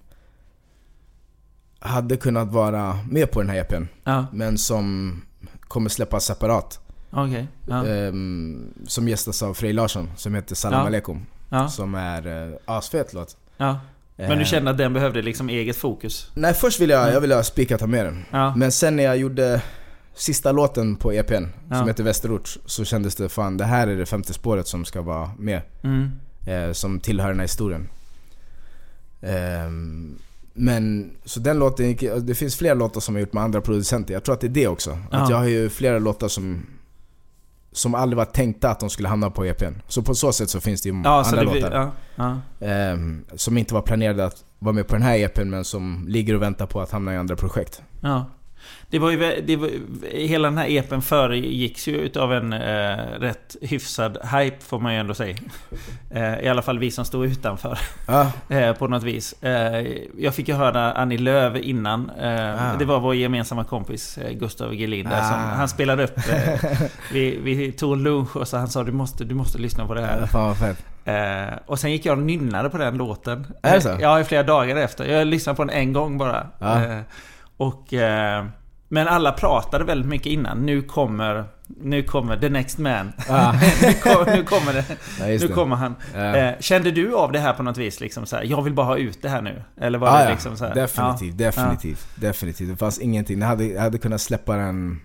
hade kunnat vara med på den här EPn. Ja. Men som kommer släppas separat. Okej. Ja. Ehm, som gästas av Frej Larsson, som heter Salam Ja. Aleikum. Som är uh, asfet låt. Ja. Men du Ehm, kände att den behövde liksom eget fokus? Nej först ville jag, jag ville ha spikat ha med den. Ja. Men sen när jag gjorde sista låten på EPn, Ja. som heter Västerort, så kändes det fan det här är det femte spåret som ska vara med. Mm. eh, som tillhör den här historien. Ehm, men, så den låten gick, det finns flera låtar som jag gjort med andra producenter. Jag tror att det är det också. Ja. Att jag har ju flera låtar som som aldrig var tänkta att de skulle hamna på EPn. Så på så sätt så finns det ju Ja, andra det, låtar. ja, ja. ehm, som inte var planerade att vara med på den här EPn men som ligger och väntar på att hamna i andra projekt. Ja. Det var ju, det var, hela den här epen föregicks ju utav en eh, rätt hyfsad hype får man ju ändå säga. Eh, I alla fall vi som stod utanför Ja, eh, på något vis. Eh, jag fick ju höra Annie Lööf innan. Ah. Det var vår gemensamma kompis eh, Gustav Gelin där som, Ah. han spelade upp. Vi, vi tog lunch och så han sa du måste, du måste lyssna på det här. fett. Eh, och sen gick jag och nynnade på den låten. Är det så? Ja, i flera dagar efter. Jag lyssnade på den en gång bara. Ja. Eh, och... Eh, men alla pratade väldigt mycket innan. Nu kommer... Nu kommer the next man. Ah. nu, kom, nu kommer det. Ja, Nu kommer han. Ja. Eh, kände du av det här på något vis? Liksom så här, jag vill bara ha ut det här nu. Eller var Ah, det liksom så här? definitivt, definitivt, definitivt. Det fanns ingenting. Jag hade, jag hade kunnat släppa den...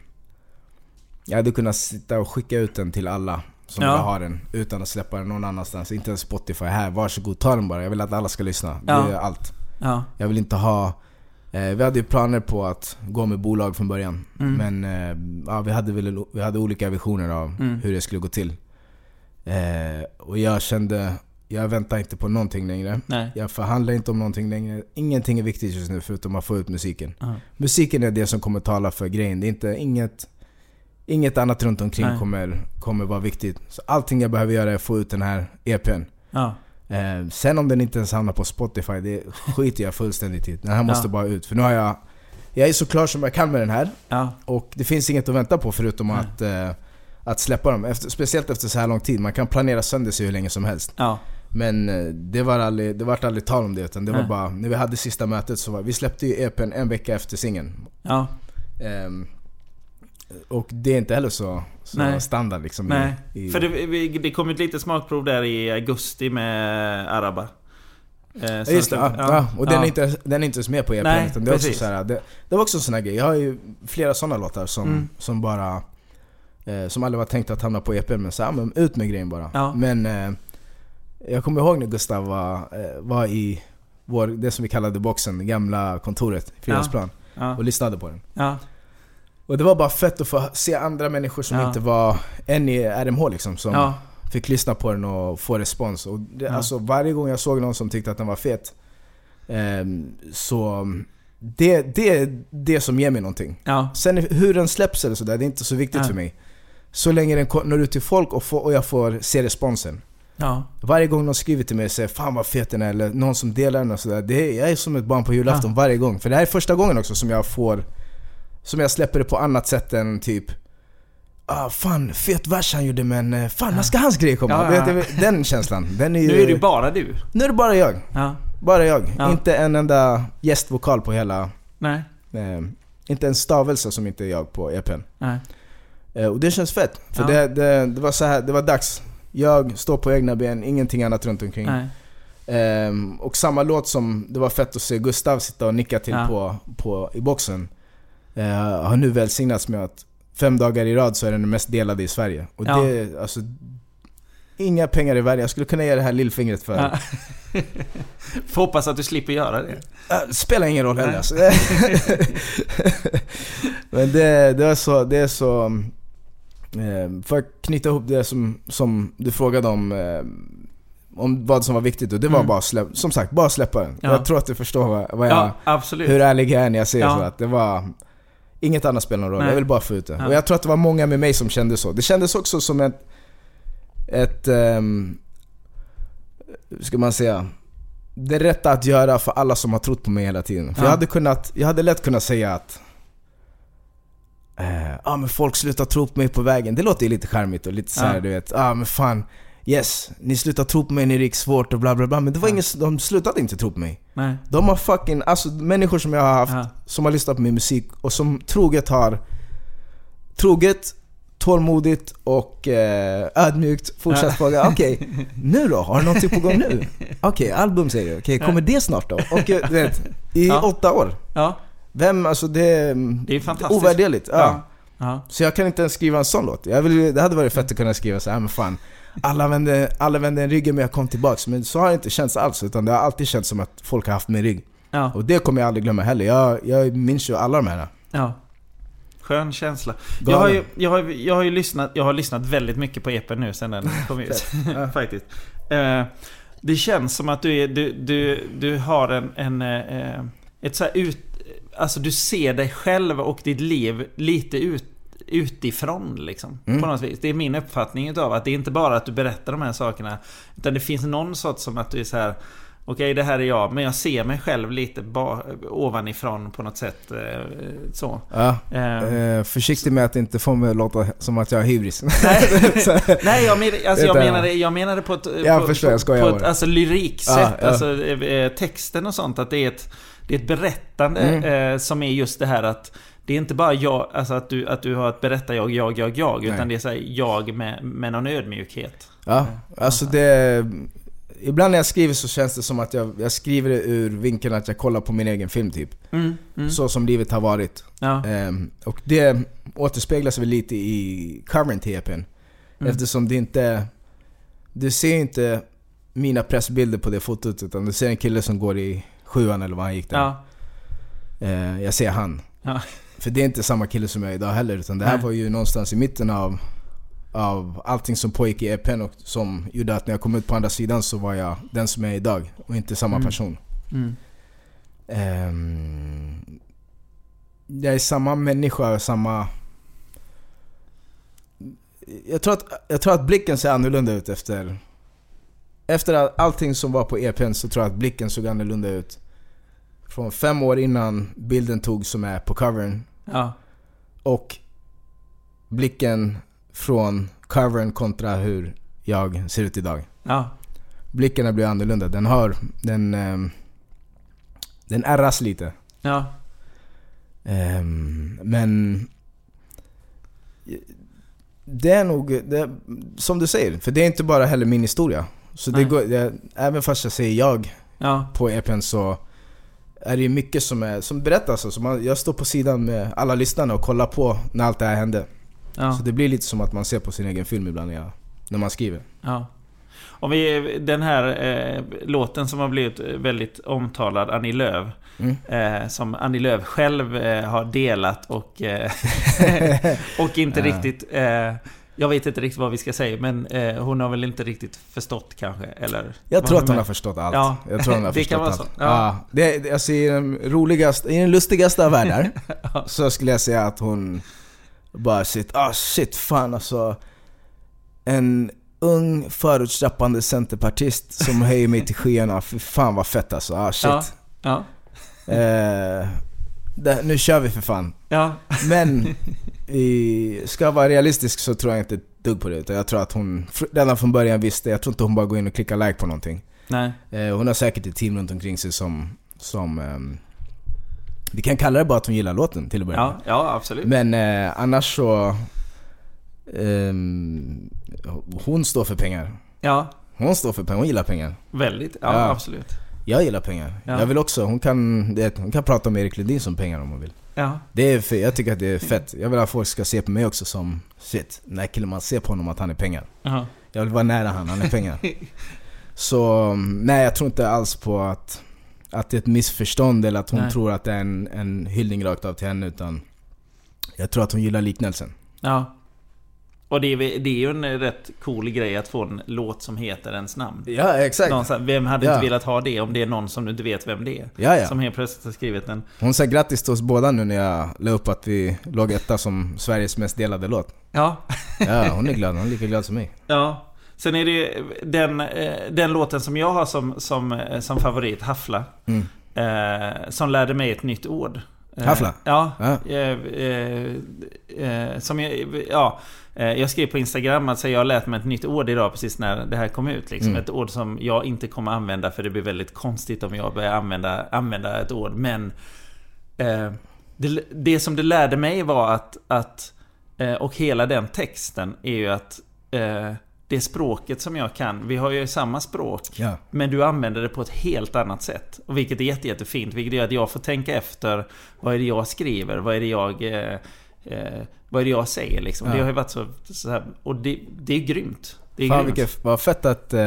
Jag hade kunnat sitta och skicka ut den till alla som Ja. vill ha den utan att släppa den någon annanstans. Inte ens Spotify. Här, varsågod, ta den bara. Jag vill att alla ska lyssna. Det är allt. Ja. Jag vill inte ha... Eh, vi hade ju planer på att gå med bolag från början. Mm. Men eh, ja, vi, hade väl, vi hade olika visioner av Mm. hur det skulle gå till. Eh, och jag kände, jag väntar inte på någonting längre. Nej. Jag förhandlar inte om någonting längre. Ingenting är viktigt just nu förutom att få ut musiken. Ja. Musiken är det som kommer tala för grejen. Det är inte, inget, inget annat runt omkring Nej. kommer, kommer vara viktigt. Så allting jag behöver göra är att få ut den här EPn. Ja. Eh, sen om den inte ens hamnar på Spotify, det skiter jag fullständigt i. Den här måste Ja. bara ut. För nu har jag... Jag är så klar som jag kan med den här. Ja. Och det finns inget att vänta på förutom att, eh, att släppa dem. Efter, speciellt efter så här lång tid. Man kan planera sönder sig hur länge som helst. Ja. Men eh, det var aldrig, det var aldrig tal om det. Utan det var bara, när vi hade sista mötet så var vi släppte ju EPn en vecka efter singeln. Ja. Ehm, och det är inte heller så, så Nej. standard liksom. i- Nej. i, För det, det kom ett litet smakprov där i augusti med Araba. Eh, Ja just det, jag- ja, ja. och den, ja. är inte, den är inte ens med på EPn. Nej, det, är också precis. så här, det, det var också en sån här grej. Jag har ju flera såna låtar som, Mm. som bara... Eh, som aldrig var tänkt att hamna på EPn, men så här, men ut med grejen bara. Ja. Men eh, jag kommer ihåg när Gustav var, eh, var i vår, det som vi kallade boxen, det gamla kontoret, Fridhemsplan, Ja. och lyssnade på den. Ja. Och det var bara fett att få se andra människor som Ja. inte var än i RMH liksom, som Ja. fick lyssna på den och få respons. Och det, Ja. alltså, varje gång jag såg någon som tyckte att den var fet, ehm, så det, det är det som ger mig någonting. Ja. Sen hur den släpps eller sådär, det är inte så viktigt Ja. för mig. Så länge den når ut till folk och, får, och jag får se responsen. Ja. Varje gång någon skriver till mig och säger 'Fan vad fet den är' eller någon som delar den och sådär. Det är, jag är som ett barn på julafton varje gång. För det här är första gången också som jag får... Som jag släpper det på annat sätt än typ Ah, fan, fet vers han gjorde men eh, fan när ska hans grej komma? Ja, ja, Den känslan, den är ju... Nu är det bara du. nu är det bara jag. Ja. Bara jag. Ja. Inte en enda gästvokal på hela... Nej. Eh, inte en stavelse som inte är jag på EPn. Nej. Eh, och det känns fett. För det, det, det var så här, det var dags. Jag står på egna ben, ingenting annat runt omkring. Ehm, och samma låt som det var fett att se Gustav sitta och nicka till på, på, i boxen. Eh, har nu välsignats med att fem dagar i rad så är den den mest delade i Sverige. Och Ja. det, alltså... Inga pengar i världen. Jag skulle kunna ge det här lillfingret för... Ja. Får hoppas att du slipper göra det. Spelar ingen roll heller alltså. Men det, det är så... Det är så eh, för att knyta ihop det som, som du frågade om eh, om vad som var viktigt och det var Mm. bara släpp, som sagt, bara släppa den. Ja. Jag tror att du förstår vad, vad jag, Ja, absolut. hur ärlig jag är när jag säger Ja. så. Att det var inget annat spelar någon roll, Nej. jag vill bara få ut det. Ja. Och jag tror att det var många med mig som kände så. Det kändes också som ett, ett um, hur ska man säga? Det rätta att göra för alla som har trott på mig hela tiden. För Ja. jag hade kunnat, jag hade lätt kunnat säga att eh, ah, men folk slutar tro på mig på vägen. Det låter ju lite charmigt och lite såhär Ja. du vet, ah, men fan Yes, ni slutar tro på mig när det gick svårt och bla bla bla Men det var Ja. ingen, de slutade inte tro på mig Nej. De har fucking, alltså människor som jag har haft Ja. Som har lyssnat på min musik och som troget har Troget, tålmodigt och eh, ödmjukt fortsatt Ja. fråga Okej, nu då? Har du någonting på gång nu? Okej, album säger du. Okej, kommer det snart då? Och eh, du vet, i Ja. åtta år Ja, Vem, alltså det... det är fantastiskt. Ovärderligt. Ja. Så jag kan inte ens skriva en sån låt. Jag vill, det hade varit fett att kunna skriva så här, men fan. Alla vände, alla vände en ryggen men jag kom tillbaks. Men så har det inte känts alls. Utan det har alltid känts som att folk har haft min rygg. Ja. Och det kommer jag aldrig glömma heller. Jag, jag minns ju alla de här. ja. Skön känsla. Jag har, ju, jag, har, jag har ju lyssnat, jag har lyssnat väldigt mycket på EPen nu sen den kom ut. Faktiskt. Eh, det känns som att du, är, du, du, du har en, en eh, ett så ut, alltså du ser dig själv och ditt liv lite ut, utifrån liksom. Mm. På något vis. Det är min uppfattning utav att det är inte bara att du berättar de här sakerna. Utan det finns någon sorts som att du är så här. Okej, det här är jag, men jag ser mig själv lite ba- ovanifrån på något sätt. eh, Så. Ja. Eh, försiktig med att inte få mig att låta som att jag har hybris. Nej, jag, men, alltså, jag, menade, jag menade på ett... Jag på, förstår, jag skojar på ett alltså, lyriksätt, Ja, ja. alltså eh, texten och sånt. Att det är ett, det är ett berättande Mm. eh, som är just det här att det är inte bara jag, alltså att du, att du har ett berättar jag, jag, jag, jag. Utan Nej. det är så här, jag med, med någon ödmjukhet. Ja, alltså det... Ibland när jag skriver så känns det som att jag, jag skriver det ur vinkeln att jag kollar på min egen film typ. Mm, mm, Så som livet har varit. ja, Ehm, och det återspeglas väl lite i covern till EPn. Mm. Eftersom det inte... Du ser inte mina pressbilder på det fotot utan du ser en kille som går i sjuan eller vad han gick där. ja, Eh, jag ser han. Ja. För det är inte samma kille som jag är idag heller utan det här Nej. var ju någonstans i mitten av, av allting som pågick i EPn och som gjorde att när jag kom ut på andra sidan så var jag den som jag är idag och inte samma Mm. person. mm, Ehm, jag är samma människa, samma... Jag tror, att, jag tror att blicken ser annorlunda ut efter... Efter all- allting som var på EPn så tror jag att blicken såg annorlunda ut. Från fem år innan bilden tog som är på covern. ja, Och blicken från covern kontra hur jag ser ut idag. ja, Blicken har blivit annorlunda. Den har... Den... ehm, den ärras lite. ja, Ehm, men... Det är nog, det, som du säger, för det är inte bara heller min historia. Så det går, det, även fast jag säger jag ja, på EPn så är det ju mycket som, är, som berättas. Alltså man, jag står på sidan med alla lyssnarna och kollar på när allt det här hände. ja. Så det blir lite som att man ser på sin egen film ibland när, jag, när man skriver. Ja. Om vi, den här eh, låten som har blivit väldigt omtalad, Annie Lööf. Mm. Eh, som Annie Lööf själv eh, har delat och, eh, och inte Ja. riktigt... Jag vet inte riktigt vad vi ska säga, men eh, hon har väl inte riktigt förstått kanske, eller? Jag tror att hon med? har förstått allt. Ja, Jag tror hon har det förstått kan vara allt. så. Ja. Ja. det, alltså, i, den roligaste, I den lustigaste av världar så skulle jag säga att hon bara shit, ah shit fan alltså. En ung förutstappande centerpartist som höjer mig till skyarna. Fy fan vad fett alltså. Ah shit. Ja, ja, Eh, det, nu kör vi för fan. ja, Men i, ska jag vara realistisk så tror jag inte ett dugg på det. Utan jag tror att hon redan från början visste. Jag tror inte hon bara går in och klickar like på någonting. nej, Eh, hon har säkert ett team runt omkring sig som... som ehm, vi kan kalla det bara att hon gillar låten till att börja med. ja, ja, absolut. Men eh, annars så... ehm, hon står för pengar. Ja, Hon står för pengar, hon gillar pengar. väldigt. Ja, Ja. absolut. Jag gillar pengar. Ja. Jag vill också, hon kan, det, hon kan prata med Erik Ledin som pengar om hon vill. Ja, Det är, jag tycker att det är fett. Jag vill att folk ska se på mig också som shit, den här killen man ser på honom att han är pengar. ja, Jag vill vara nära han, han är pengar. Så nej, jag tror inte alls på att, att det är ett missförstånd eller att hon Nej. tror att det är en, en hyllning rakt av till henne utan jag tror att hon gillar liknelsen. ja. Och det är, det är ju en rätt cool grej att få en låt som heter ens namn. Ja, exakt. Någon, vem hade Ja. inte velat ha det om det är någon som du inte vet vem det är? Ja, ja. Som helt plötsligt har skrivit den. Hon sa grattis till oss båda nu när jag la upp att vi låg etta som Sveriges mest delade låt. Ja. Ja, hon är glad. Hon är lika glad som mig. ja. Sen är det ju den, eh, den låten som jag har som, som, eh, som favorit, Haffla. Mm. Eh, som lärde mig ett nytt ord. Eh, Haffla? Ja. Ja. Eh, eh, eh, som jag, ja. Eh, Jag skrev på Instagram att jag har lärt mig ett nytt ord idag precis när det här kom ut. Liksom. Mm. Ett ord som jag inte kommer använda för det blir väldigt konstigt om jag börjar använda, använda ett ord. Men eh, det, det som det lärde mig var att, att eh, och hela den texten är ju att eh, det språket som jag kan, vi har ju samma språk. Ja. Men du använder det på ett helt annat sätt. Och vilket är jätte, jättefint. Vilket gör att jag får tänka efter. Vad är det jag skriver? Vad är det jag... Eh, eh, vad är det jag säger liksom? Ja. Det har ju varit så, så här, Och det, det är grymt. Det är Fan grymt. vilket, vad fett att eh,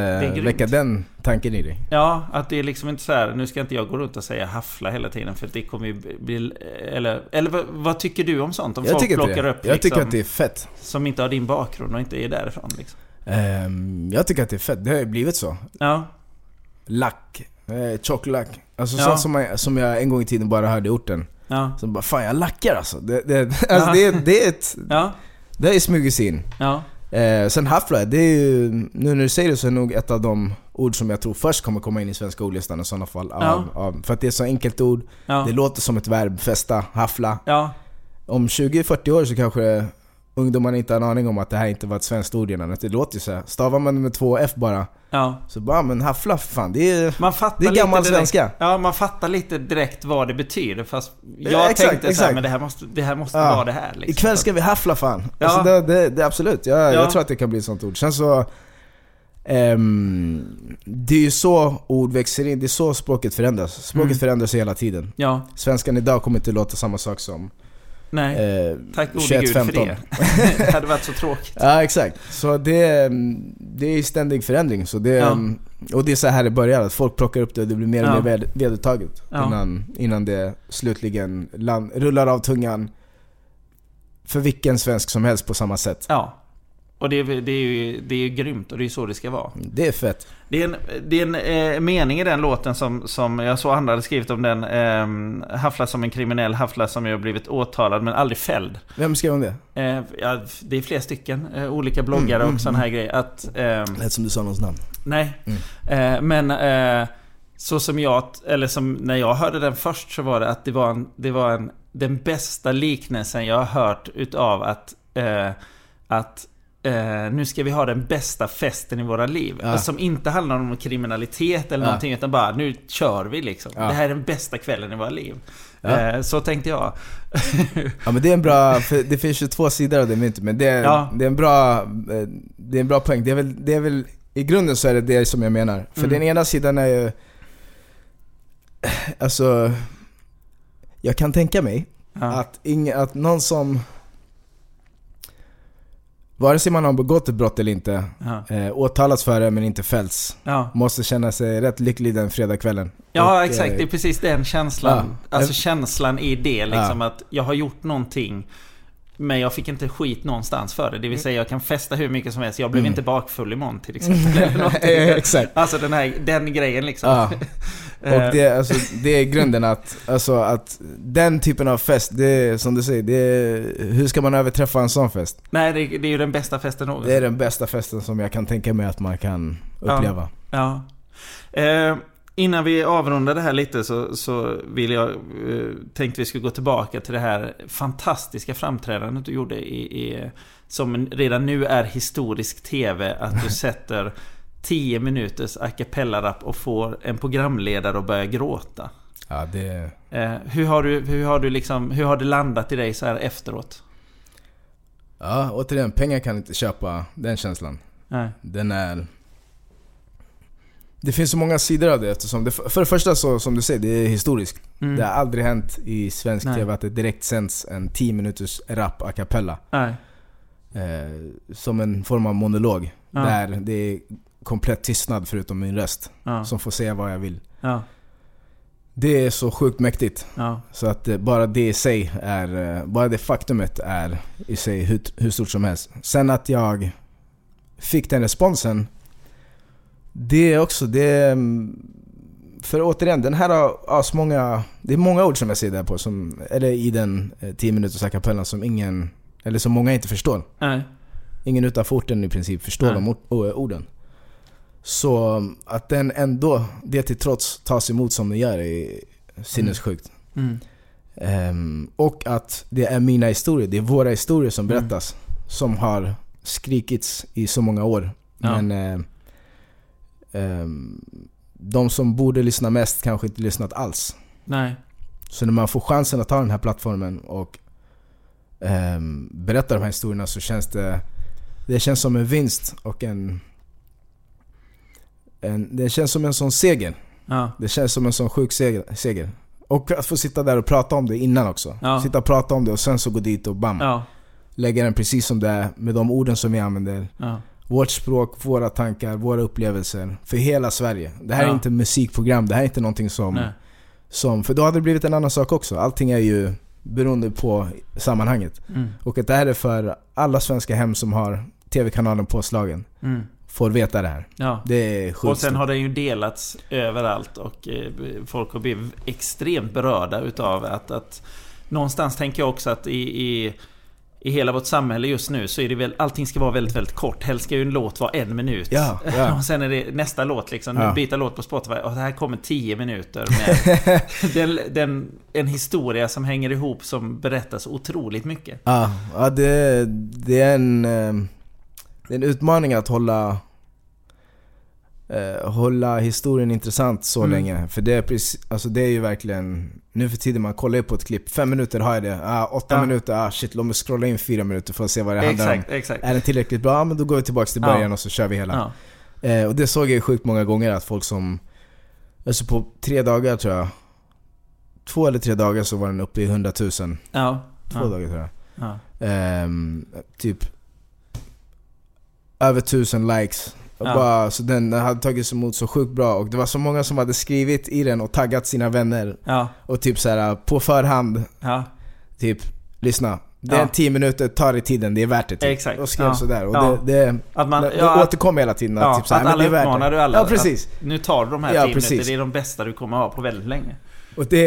väcka den tanken i dig. Ja, att det är liksom inte så här. Nu ska inte jag gå runt och säga haffla hela tiden. För det kommer ju bli... Eller, eller vad, vad tycker du om sånt? Om Jag folk plockar det, upp jag liksom, tycker att det är fett. Som inte har din bakgrund och inte är därifrån liksom. Ehm, jag tycker att det är fett. Det har ju blivit så. Ja, Lack. Eh, tjocklack. Alltså Ja. sånt som, man, som jag en gång i tiden bara hörde i orten. Ja, Så bara fan jag lackar alltså. Det, det, alltså det, det är ett... ja, Det har ju smugit in. ja. Eh, sen haffla, det är ju... Nu när du säger det så är det nog ett av de ord som jag tror först kommer komma in i svenska ordlistan i sådana fall. Av, Ja. av, för att det är så enkelt ord. ja. Det låter som ett verb, festa, haffla. ja. Om 20-40 år så kanske ungdomarna inte har en aning om att det här inte var ett svenskt ord innan. Det låter ju så här. Stavar man med två F bara, ja. så bara men haffla för fan, det är... Man Det är gammal direkt- svenska. Ja, man fattar lite direkt vad det betyder. Fast jag Ja, exakt, tänkte så här, exakt. men det här måste, det här måste Ja. vara det här. Liksom. Ikväll ska vi haffla fan. Ja. Alltså det, det, det, absolut, jag, Ja. jag tror att det kan bli ett sånt ord. Sen så... ehm, det är ju så ord växer in, det är så språket förändras. Språket Mm. förändras hela tiden. Ja, Svenskan idag kommer inte låta samma sak som nej. eh, Tack gode gud för 21-15. det. det hade varit så tråkigt. Ja exakt. Så det, mm, det är ständig förändring. Så det, Ja. mm, Och det är så här det börjar, att folk plockar upp det och det blir mer och Ja. mer ved- vedertaget. Ja. Innan, innan det slutligen land, rullar av tungan för vilken svensk som helst på samma sätt. Ja. Och det är, det, är ju, det är ju grymt och det är så det ska vara. Det är fett. Det är en, det är en eh, mening i den låten som, som jag såg andra hade skrivit om den. Eh, haffla som en kriminell, haffla som har blivit åtalad men aldrig fälld. Vem skrev om det? Eh, ja, det är flera stycken eh, olika bloggare Mm, och sådana här grejer. Att, ehm, Lät som du sa någons namn. Nej. Mm. Eh, men eh, så som jag, eller som när jag hörde den först så var det att det var, en, det var en, den bästa liknelsen jag har hört utav att, eh, att eh, nu ska vi ha den bästa festen i våra liv. Ja. Alltså, som inte handlar om kriminalitet eller Ja. någonting utan bara nu kör vi liksom. Ja. Det här är den bästa kvällen i våra liv. Ja. Eh, så tänkte jag. Ja men det är en bra, det finns ju två sidor av det myntet men det är, det är en bra, eh, det är en bra poäng. Det är väl, det är väl, i grunden så är det det som jag menar. För Mm. den ena sidan är ju, alltså, jag kan tänka mig att, ing, att någon som, vare sig man har begått ett brott eller inte, Ja. eh, åtalas för det men inte fällts, Ja. måste känna sig rätt lycklig den fredagskvällen. Ja, Och, exakt. eh, Det är precis den känslan. Ja. Alltså känslan i det liksom att jag har gjort någonting men jag fick inte skit någonstans för det. Det vill säga jag kan festa hur mycket som helst. Jag blev Mm. inte bakfull imorgon till exempel. Exakt. Alltså den, här, den grejen liksom. Ja. Eh, Och det, alltså, det är grunden att, alltså, att den typen av fest, det är som du säger, det är, hur ska man överträffa en sån fest? Nej, det, det är ju den bästa festen någonsin. Det är den bästa festen som jag kan tänka mig att man kan uppleva. Ja. Eh, innan vi avrundar det här lite så, så vill jag, eh, tänkte vi skulle gå tillbaka till det här fantastiska framträdandet du gjorde i, i som redan nu är historisk TV. Att du sätter 10 minuters a cappella-rap och får en programledare att börja gråta. Ja, det, Eh, hur, har du, hur, har du liksom, hur har det landat i dig så här efteråt? ja, återigen, pengar kan inte köpa den känslan. Nej. Den är... Det finns så många sidor av det eftersom det, för det första så, som du säger, det är historiskt. Mm. Det har aldrig hänt i svensk Nej. TV att det direkt sänds en 10 minuters rap a cappella. Nej. Eh, som en form av monolog. Ja. Där det är komplett tystnad förutom min röst. Ja. Som får säga vad jag vill. Ja. Det är så sjukt mäktigt. Så att eh, bara det i sig är, eh, bara det faktumet är i sig hur, hur stort som helst. Sen att jag fick den responsen. Det är också, det är, mm, För återigen, den här har asmånga, det är många ord som jag ser där på, som, eller i den eh, 10 minuters a cappella som ingen, eller som många inte förstår. Nej. Ingen utanför orten i princip förstår Nej. de orden. Så att den ändå, det till trots, tas emot som den gör är sinnessjukt. Mm. Ehm, och att det är mina historier, det är våra historier som Mm. berättas. Som har skrikits i så många år. Ja. Men eh, ehm, de som borde lyssna mest kanske inte lyssnat alls. Nej. Så när man får chansen att ta den här plattformen och ehm, berätta de här historierna så känns det... Det känns som en vinst och en... en det känns som en sån seger. Ja. Det känns som en sån sjuk seger. seger. Och att få sitta där och prata om det innan också. Ja. Sitta och prata om det och sen så gå dit och bam. Ja. Lägga den precis som det är med de orden som vi använder. Ja. Vårt språk, våra tankar, våra upplevelser. För hela Sverige. Det här Ja. är inte musikprogram, det här är inte någonting som... Nej. som för då hade det blivit en annan sak också. Allting är ju beroende på sammanhanget. Mm. Och att det här är för alla svenska hem som har TV-kanalen påslagen. Mm. Får veta det här. Ja. Det är sjukt Och sen har den ju delats överallt och eh, folk har blivit extremt berörda utav att, att någonstans tänker jag också att i, i, i hela vårt samhälle just nu så är det väl allting ska vara väldigt, väldigt kort. Helst ska ju en låt vara en minut. Ja, ja. Och sen är det nästa låt liksom. Ja. Byter låt på Spotify och det här kommer tio minuter med den, den, en historia som hänger ihop som berättas otroligt mycket. Ja, ja det, det, är en, eh, det är en utmaning att hålla eh, Hålla historien intressant så Mm. länge. För det är, precis, alltså det är ju verkligen Nu för tiden man kollar ju på ett klipp, fem minuter har jag det, ah, åtta Ja. minuter, ah shit låt mig scrolla in fyra minuter för att se vad det handlar Exakt, om. exakt. Är den tillräckligt bra? Ja men då går vi tillbaka till Ja. början och så kör vi hela. Ja. Eh, och det såg jag ju sjukt många gånger att folk som Alltså på tre dagar tror jag Två eller tre dagar så var den uppe i 100 000 Två Ja. ja. dagar tror jag Ja. Ehm, typ över tusen likes. Och Ja. Bara, så den hade tagits emot så sjukt bra och det var så många som hade skrivit i den och taggat sina vänner. Ja. Och typ så här på förhand, Ja. typ lyssna. Det är Ja. 10 minuter, ta dig tiden, det är värt det. Typ. Exakt. Och skrev sådär. Och det, det, Att man... det, återkom hela tiden. Att typ så här, att alla uppmanar du alla. Ja precis. Att nu tar du de här Ja, tio precis. minuter, det är de bästa du kommer ha på väldigt länge. Och det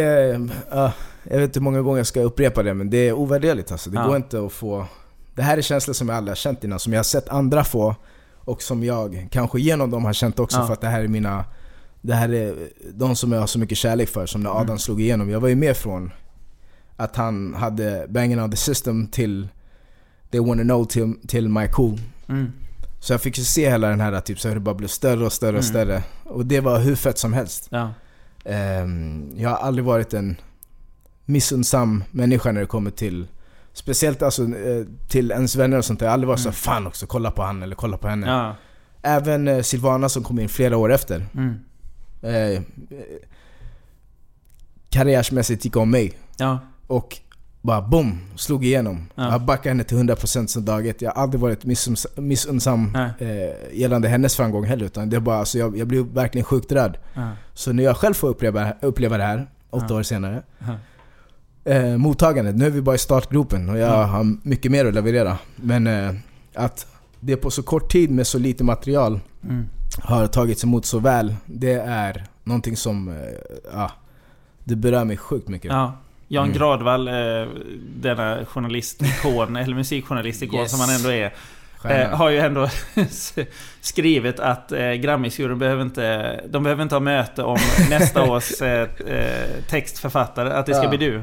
ja, jag vet inte hur många gånger jag ska upprepa det men det är ovärderligt alltså. Det går inte att få... Det här är känslor som jag aldrig har känt innan, som jag har sett andra få och som jag kanske genom dem har känt också Ja. för att det här är mina... Det här är de som jag har så mycket kärlek för, som när Adam Mm. slog igenom. Jag var ju med från att han hade Banging on the system till They wanna know till, till My Cool. Mm. Så jag fick ju se hela den här typ så hur det bara blev större och större och Mm. större. Och det var hur fett som helst. Ja. Ehm, jag har aldrig varit en missunnsam människa när det kommer till Speciellt alltså eh, till ens vänner och sånt där. Jag har aldrig varit så Mm. fan också, kolla på han eller kolla på henne. Ja. Även eh, Silvana som kom in flera år efter. Mm. Eh, karriärsmässigt gick om mig. Ja. Och bara boom, slog igenom. Ja. Jag backade henne till 100% som dag ett. Jag har aldrig varit missunns- missunnsam eh, gällande hennes framgång heller. Utan det är bara, alltså, jag, jag blev verkligen sjukt rädd. Ja. Så när jag själv får uppleva, uppleva det här, åtta år senare. Eh, mottagandet, nu är vi bara i startgropen och jag Ja. har mycket mer att leverera. Men eh, att det på så kort tid med så lite material Mm. har tagits emot så väl, det är någonting som, eh, ja, det berör mig sjukt mycket. ja. Jan Mm. Gradvall, eh, denna journalistikon, eller musikjournalistikon Yes. som han ändå är. Eh, har ju ändå skrivit att eh, Grammisjuryn behöver inte, de behöver inte ha möte om nästa års eh, textförfattare, att det ska Ja. bli du.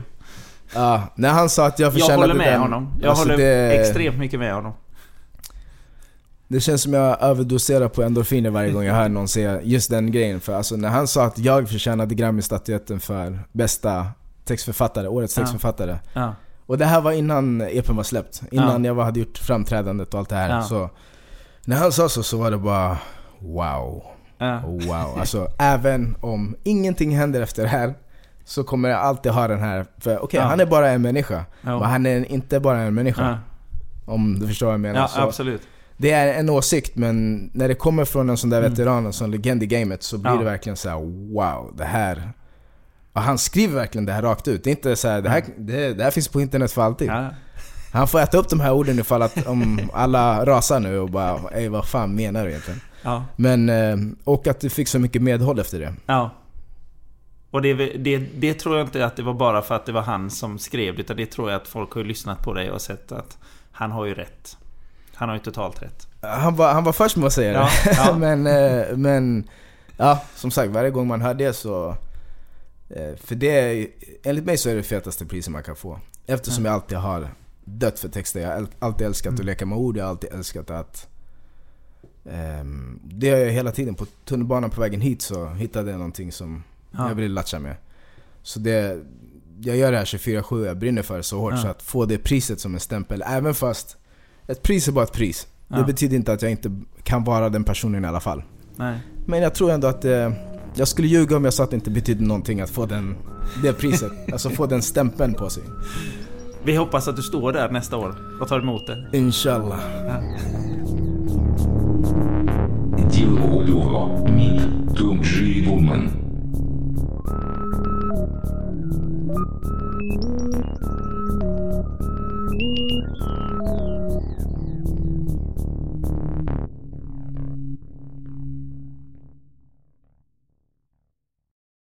Ja, när han sa att jag Jag förtjänade håller med den, honom. Jag alltså håller det, extremt mycket med honom. Det känns som jag överdoserar på endorfiner varje gång jag hör någon säga just den grejen. För alltså när han sa att jag förtjänade Grammy-statyetten för bästa textförfattare, årets Ja. textfattare. Ja. Och det här var innan EPn var släppt. Innan Ja. jag hade gjort framträdandet och allt det här. Så när han sa så, så var det bara wow. Wow. Alltså även om ingenting händer efter det här så kommer jag alltid ha den här. För okej, Ja. han är bara en människa. Jo. Men han är inte bara en människa. Ja. Om du förstår vad jag menar. Ja, så absolut. det är en åsikt men när det kommer från en sån där Mm. veteran, en sån legend i gamet så blir Ja. det verkligen så här: wow, det här... Och han skriver verkligen det här rakt ut. Det är inte så här, det, här, det, det här finns på internet för alltid. Ja. Han får äta upp de här orden ifall att om alla rasar nu och bara Ey vad fan menar du egentligen? Ja. Men, eh, och att du fick så mycket medhåll efter det. ja. Och det, det, det tror jag inte att det var bara för att det var han som skrev det, utan det tror jag att folk har lyssnat på dig och sett att han har ju rätt. Han har ju totalt rätt. Han var, han var först med att säga det. Ja, ja. men, eh, men, ja som sagt varje gång man hör det så Eh, för det är, enligt mig så är det fetaste priset man kan få. Eftersom jag alltid har dött för texter. Jag har alltid älskat Mm. att leka med ord, jag har alltid älskat att... ehm, det gör jag hela tiden. På tunnelbanan på vägen hit så hittade jag någonting som Ja. Jag vill latcha med. Så det, jag gör det här 24-7, jag brinner för det så hårt. Ja. Så att få det priset som en stämpel, även fast ett pris är bara ett pris. Ja. Det betyder inte att jag inte kan vara den personen i alla fall. Nej. Men jag tror ändå att eh, jag skulle ljuga om jag sa att det inte betydde någonting att få den, det priset. alltså få den stämpeln på sig. Vi hoppas att du står där nästa år och tar emot det. Inshallah. Ja.